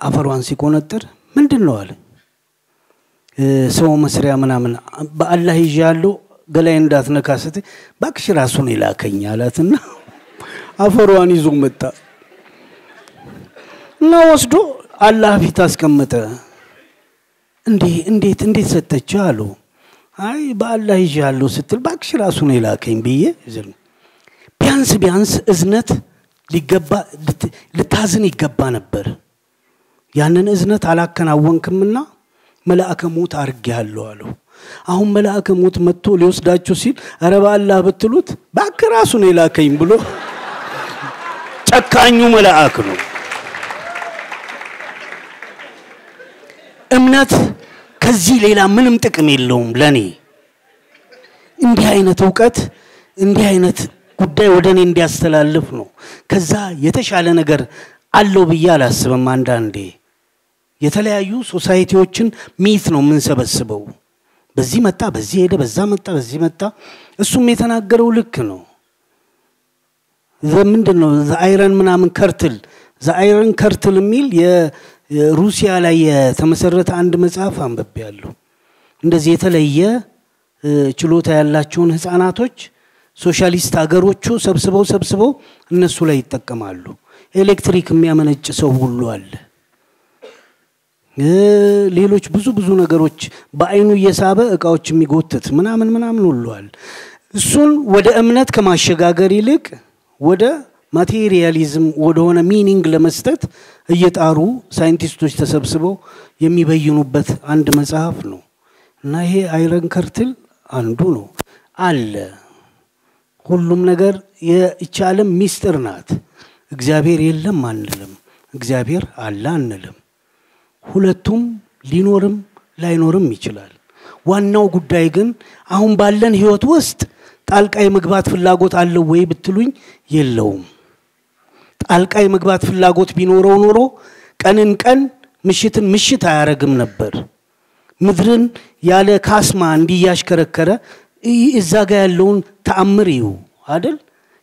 አፈሯን ሲቆነጥር ምንድን ነው አለ ሰው መስሪያ ምናምን በአላህ ይዤሃለሁ ገላይ እንዳትነካ ስትይ እባክሽ ራሱን የላከኝ አላትና አፈሯን ይዞ መጣ እና ወስዶ አላህ ፊት አስቀመጠ። እንዴ እንዴት እንዴት ሰጠች አሉ። አይ በአላህ ይዤሃለሁ ስትል እባክሽ ራሱን የላከኝ ብዬ ቢያንስ ቢያንስ እዝነት ሊገባ ልታዝን ይገባ ነበር። ያንን እዝነት አላከናወንክምና መልአከ ሞት አርጌያለሁ አለው። አሁን መልአከ ሞት መጥቶ ሊወስዳችሁ ሲል ኧረ በአላህ ብትሉት እባክህ ራሱን የላከኝ ብሎ ጨካኙ መልአክ ነው። እምነት ከዚህ ሌላ ምንም ጥቅም የለውም ለኔ። እንዲህ አይነት እውቀት እንዲህ አይነት ጉዳይ ወደ እኔ እንዲያስተላልፍ ነው። ከዛ የተሻለ ነገር አለው ብዬ አላስብም። አንዳንዴ የተለያዩ society ዎችን myth ነው የምንሰበስበው። በዚህ መጣ፣ በዚህ ሄደ፣ በዛ መጣ፣ በዚህ መጣ። እሱም የተናገረው ልክ ነው። ምንድን ነው the iron ምናምን curtain the iron curtain የሚል የሩሲያ ላይ የተመሰረተ አንድ መጽሐፍ አንብቤያለሁ። እንደዚህ የተለየ ችሎታ ያላቸውን ህፃናቶች ሶሻሊስት ሀገሮቹ ሰብስበው ሰብስበው እነሱ ላይ ይጠቀማሉ። ኤሌክትሪክ የሚያመነጭ ሰው ሁሉ አለ። ሌሎች ብዙ ብዙ ነገሮች በአይኑ እየሳበ እቃዎች የሚጎትት ምናምን ምናምን ሁሉ አለ። እሱን ወደ እምነት ከማሸጋገር ይልቅ ወደ materialism ወደሆነ meaning ለመስጠት እየጣሩ ሳይንቲስቶች ተሰብስበው የሚበይኑበት አንድ መጽሐፍ ነው እና ይሄ አይረን ከርትል አንዱ ነው አለ። ሁሉም ነገር ይህች ዓለም ሚስጥር ናት። እግዚአብሔር የለም አንልም፣ እግዚአብሔር አለ አንልም። ሁለቱም ሊኖርም ላይኖርም ይችላል። ዋናው ጉዳይ ግን አሁን ባለን ህይወት ውስጥ ጣልቃ የመግባት ፍላጎት አለው ወይ ብትሉኝ የለውም። ጣልቃ የመግባት ፍላጎት ቢኖረው ኖሮ ቀንን ቀን ምሽትን ምሽት አያረግም ነበር። ምድርን ያለ ካስማ እንዲያሽከረከረ እዛ ጋ ያለውን ተአምር ይዩ አደል?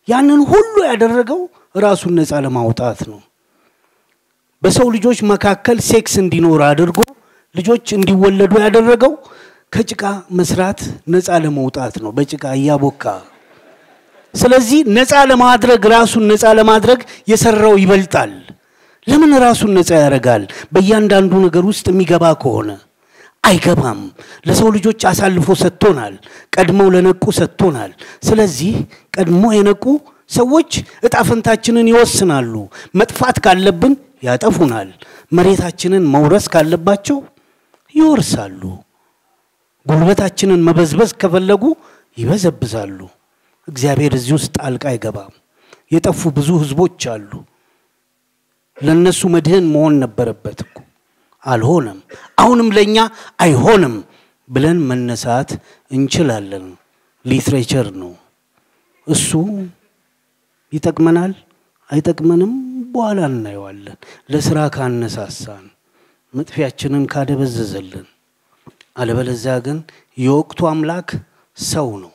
ያንን ሁሉ ያደረገው ራሱን ነፃ ለማውጣት ነው። በሰው ልጆች መካከል ሴክስ እንዲኖር አድርጎ ልጆች እንዲወለዱ ያደረገው ከጭቃ መስራት ነፃ ለመውጣት ነው፣ በጭቃ እያቦካ። ስለዚህ ነፃ ለማድረግ ራሱን ነፃ ለማድረግ የሰራው ይበልጣል። ለምን ራሱን ነፃ ያደርጋል? በእያንዳንዱ ነገር ውስጥ የሚገባ ከሆነ አይገባም። ለሰው ልጆች አሳልፎ ሰጥቶናል። ቀድመው ለነቁ ሰጥቶናል። ስለዚህ ቀድሞ የነቁ ሰዎች እጣ ፈንታችንን ይወስናሉ። መጥፋት ካለብን ያጠፉናል። መሬታችንን መውረስ ካለባቸው ይወርሳሉ። ጉልበታችንን መበዝበዝ ከፈለጉ ይበዘብዛሉ። እግዚአብሔር እዚህ ውስጥ ጣልቃ አይገባም። የጠፉ ብዙ ህዝቦች አሉ። ለነሱ መድህን መሆን ነበረበት እኮ አልሆነም። አሁንም ለኛ አይሆንም ብለን መነሳት እንችላለን። ሊትሬቸር ነው እሱ። ይጠቅመናል አይጠቅመንም፣ በኋላ እናየዋለን። ለስራ ካነሳሳን፣ መጥፊያችንን ካደበዘዘልን፣ አለበለዚያ ግን የወቅቱ አምላክ ሰው ነው።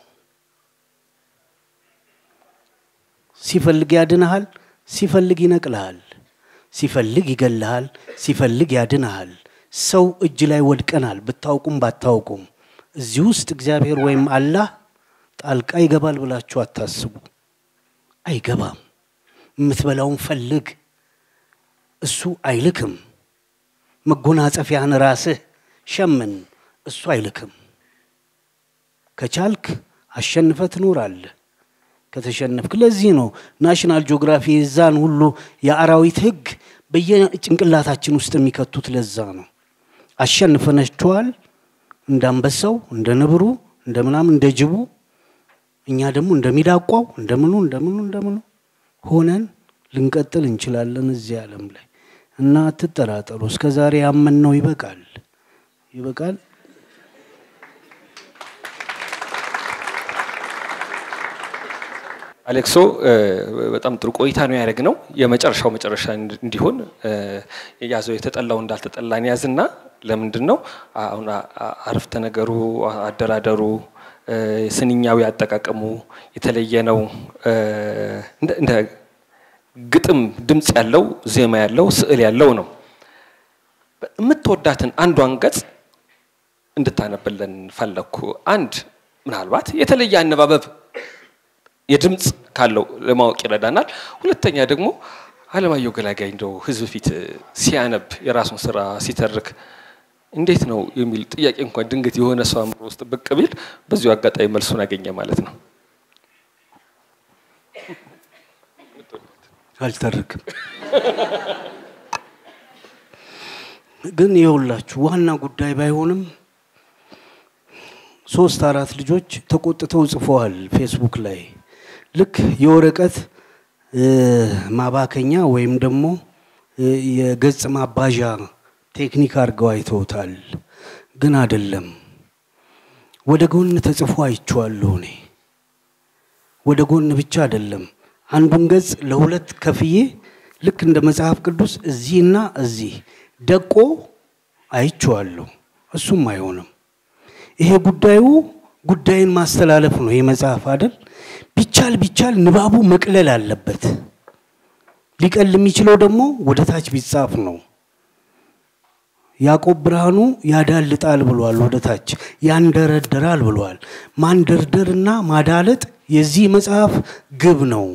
ሲፈልግ ያድንሃል፣ ሲፈልግ ይነቅልሃል፣ ሲፈልግ ይገልሃል፣ ሲፈልግ ያድንሃል። ሰው እጅ ላይ ወድቀናል፣ ብታውቁም ባታውቁም። እዚህ ውስጥ እግዚአብሔር ወይም አላህ ጣልቃ ይገባል ብላችሁ አታስቡ። አይገባም። የምትበላውን ፈልግ፣ እሱ አይልክም። መጎናጸፊያን ራስህ ሸምን፣ እሱ አይልክም። ከቻልክ አሸንፈ ትኖራለህ። ከተሸነፍክ ለዚህ ነው National Geographic የዛን ሁሉ የአራዊት ህግ በየጭንቅላታችን ውስጥ የሚከቱት ለዛ ነው። አሸንፈናቸዋል እንደ አንበሳው፣ እንደ ነብሩ፣ እንደ ምናምን እንደ ጅቡ እኛ ደግሞ እንደሚዳቋው እንደምኑ እንደምኑ እንደምኑ ሆነን ልንቀጥል እንችላለን እዚህ ዓለም ላይ እና አትጠራጠሩ። እስከ ዛሬ ያመንነው ይበቃል፣ ይበቃል። አሌክሶ በጣም ጥሩ ቆይታ ነው ያደረግ ነው። የመጨረሻው መጨረሻ እንዲሆን ያዘው የተጠላው እንዳልተጠላን ያዝና ለምንድን ነው አሁን አረፍተ ነገሩ አደራደሩ ስንኛዊ አጠቃቀሙ የተለየ ነው። እንደ ግጥም ድምፅ ያለው ዜማ ያለው ስዕል ያለው ነው። የምትወዳትን አንዷን ገጽ እንድታነብልን ፈለግኩ። አንድ ምናልባት የተለየ አነባበብ የድምፅ ካለው ለማወቅ ይረዳናል። ሁለተኛ ደግሞ አለማየሁ ገላጋይ እንደው ህዝብ ፊት ሲያነብ የራሱን ስራ ሲተርክ እንዴት ነው የሚል ጥያቄ እንኳን ድንገት የሆነ ሰው አእምሮ ውስጥ ብቅ ቢል በዚሁ አጋጣሚ መልሱን አገኘ ማለት ነው። አልተርክም። ግን የውላችሁ ዋና ጉዳይ ባይሆንም ሶስት አራት ልጆች ተቆጥተው ጽፈዋል ፌስቡክ ላይ ልክ የወረቀት ማባከኛ ወይም ደግሞ የገጽ ማባዣ ቴክኒክ አድርገው አይተውታል። ግን አይደለም። ወደ ጎን ተጽፎ አይቼዋለሁ እኔ። ወደ ጎን ብቻ አይደለም። አንዱን ገጽ ለሁለት ከፍዬ ልክ እንደ መጽሐፍ ቅዱስ እዚህና እዚህ ደቆ አይቼዋለሁ። እሱም አይሆንም። ይሄ ጉዳዩ ጉዳይን ማስተላለፍ ነው። ይህ መጽሐፍ አይደል? ቢቻል ቢቻል ንባቡ መቅለል አለበት። ሊቀል የሚችለው ደግሞ ወደ ታች ቢጻፍ ነው። ያዕቆብ ብርሃኑ ያዳልጣል ብሏል፣ ወደ ታች ያንደረደራል ብሏል። ማንደርደርና ማዳለጥ የዚህ መጽሐፍ ግብ ነው።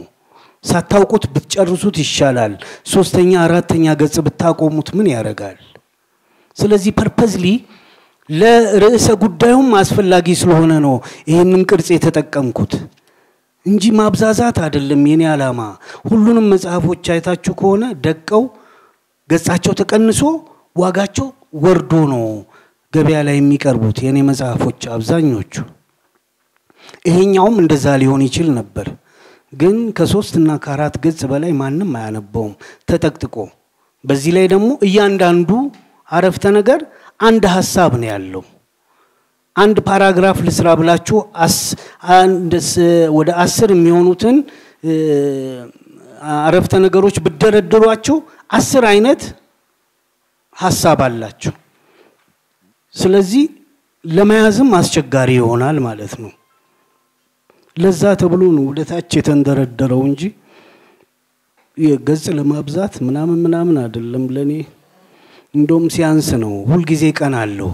ሳታውቁት ብትጨርሱት ይሻላል። ሶስተኛ አራተኛ ገጽ ብታቆሙት ምን ያደርጋል? ስለዚህ purposely ለርዕሰ ጉዳዩም አስፈላጊ ስለሆነ ነው ይህንን ቅርጽ የተጠቀምኩት እንጂ ማብዛዛት አይደለም የኔ ዓላማ። ሁሉንም መጽሐፎች አይታችሁ ከሆነ ደቀው ገጻቸው ተቀንሶ ዋጋቸው ወርዶ ነው ገበያ ላይ የሚቀርቡት የኔ መጽሐፎች አብዛኞቹ። ይሄኛውም እንደዛ ሊሆን ይችል ነበር፣ ግን ከሶስት እና ከአራት ገጽ በላይ ማንም አያነበውም ተጠቅጥቆ። በዚህ ላይ ደግሞ እያንዳንዱ አረፍተ ነገር አንድ ሀሳብ ነው ያለው። አንድ ፓራግራፍ ልስራ ብላችሁ ወደ አስር የሚሆኑትን አረፍተ ነገሮች ብደረድሯቸው አስር አይነት ሀሳብ አላቸው። ስለዚህ ለመያዝም አስቸጋሪ ይሆናል ማለት ነው። ለዛ ተብሎ ነው ወደ ታች የተንደረደረው እንጂ ገጽ ለማብዛት ምናምን ምናምን አይደለም ለእኔ እንደውም ሲያንስ ነው። ሁልጊዜ አለው።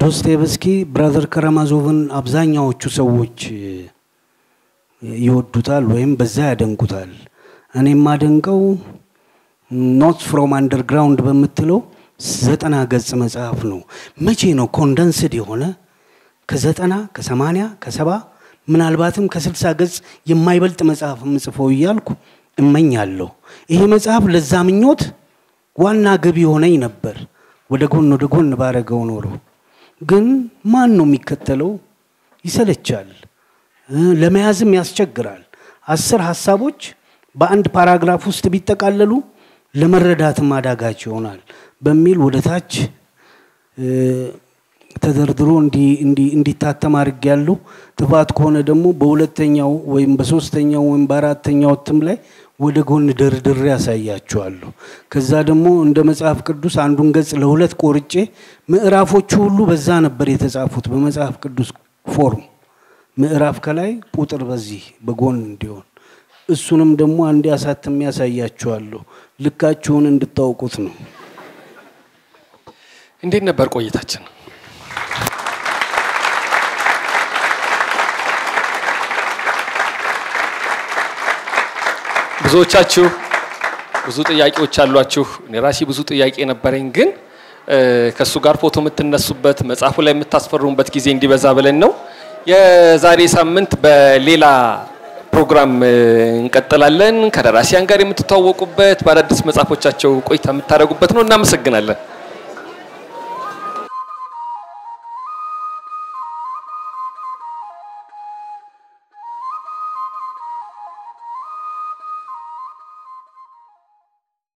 ዶስቴቭስኪ Brothers Karamazov ን አብዛኛዎቹ ሰዎች ይወዱታል ወይም በዛ ያደንቁታል። እኔ የማደንቀው Notes from Underground በምትለው ዘጠና ገጽ መጽሐፍ ነው። መቼ ነው condensed የሆነ ከዘጠና ከሰማንያ ከሰባ ምናልባትም ከስልሳ ገጽ የማይበልጥ መጽሐፍ የምጽፈው እያልኩ እመኛለሁ። ይሄ መጽሐፍ ለዛ ምኞት ዋና ግብ የሆነኝ ነበር። ወደ ጎን ወደ ጎን ባረገው ኖሮ ግን ማን ነው የሚከተለው? ይሰለቻል፣ ለመያዝም ያስቸግራል። አስር ሀሳቦች በአንድ ፓራግራፍ ውስጥ ቢጠቃለሉ ለመረዳትም አዳጋች ይሆናል በሚል ወደ ታች ተደርድሮ እንዲታተም አድርግ ያለው ጥፋት ከሆነ ደግሞ በሁለተኛው ወይም በሶስተኛው ወይም በአራተኛው እትም ላይ ወደ ጎን ደርድሬ ያሳያችኋለሁ። ከዛ ደግሞ እንደ መጽሐፍ ቅዱስ አንዱን ገጽ ለሁለት ቆርጬ ምዕራፎቹ ሁሉ በዛ ነበር የተጻፉት በመጽሐፍ ቅዱስ ፎርም ምዕራፍ ከላይ ቁጥር በዚህ በጎን እንዲሆን እሱንም ደግሞ አንድ አሳትሜ ያሳያችኋለሁ። ልካችሁን እንድታውቁት ነው። እንዴት ነበር ቆይታችን? ብዙዎቻችሁ ብዙ ጥያቄዎች አሏችሁ። እኔ ራሴ ብዙ ጥያቄ ነበረኝ፣ ግን ከእሱ ጋር ፎቶ የምትነሱበት መጽሐፉ ላይ የምታስፈሩበት ጊዜ እንዲበዛ ብለን ነው። የዛሬ ሳምንት በሌላ ፕሮግራም እንቀጥላለን። ከደራሲያን ጋር የምትተዋወቁበት በአዳዲስ መጽሐፎቻቸው ቆይታ የምታደርጉበት ነው። እናመሰግናለን።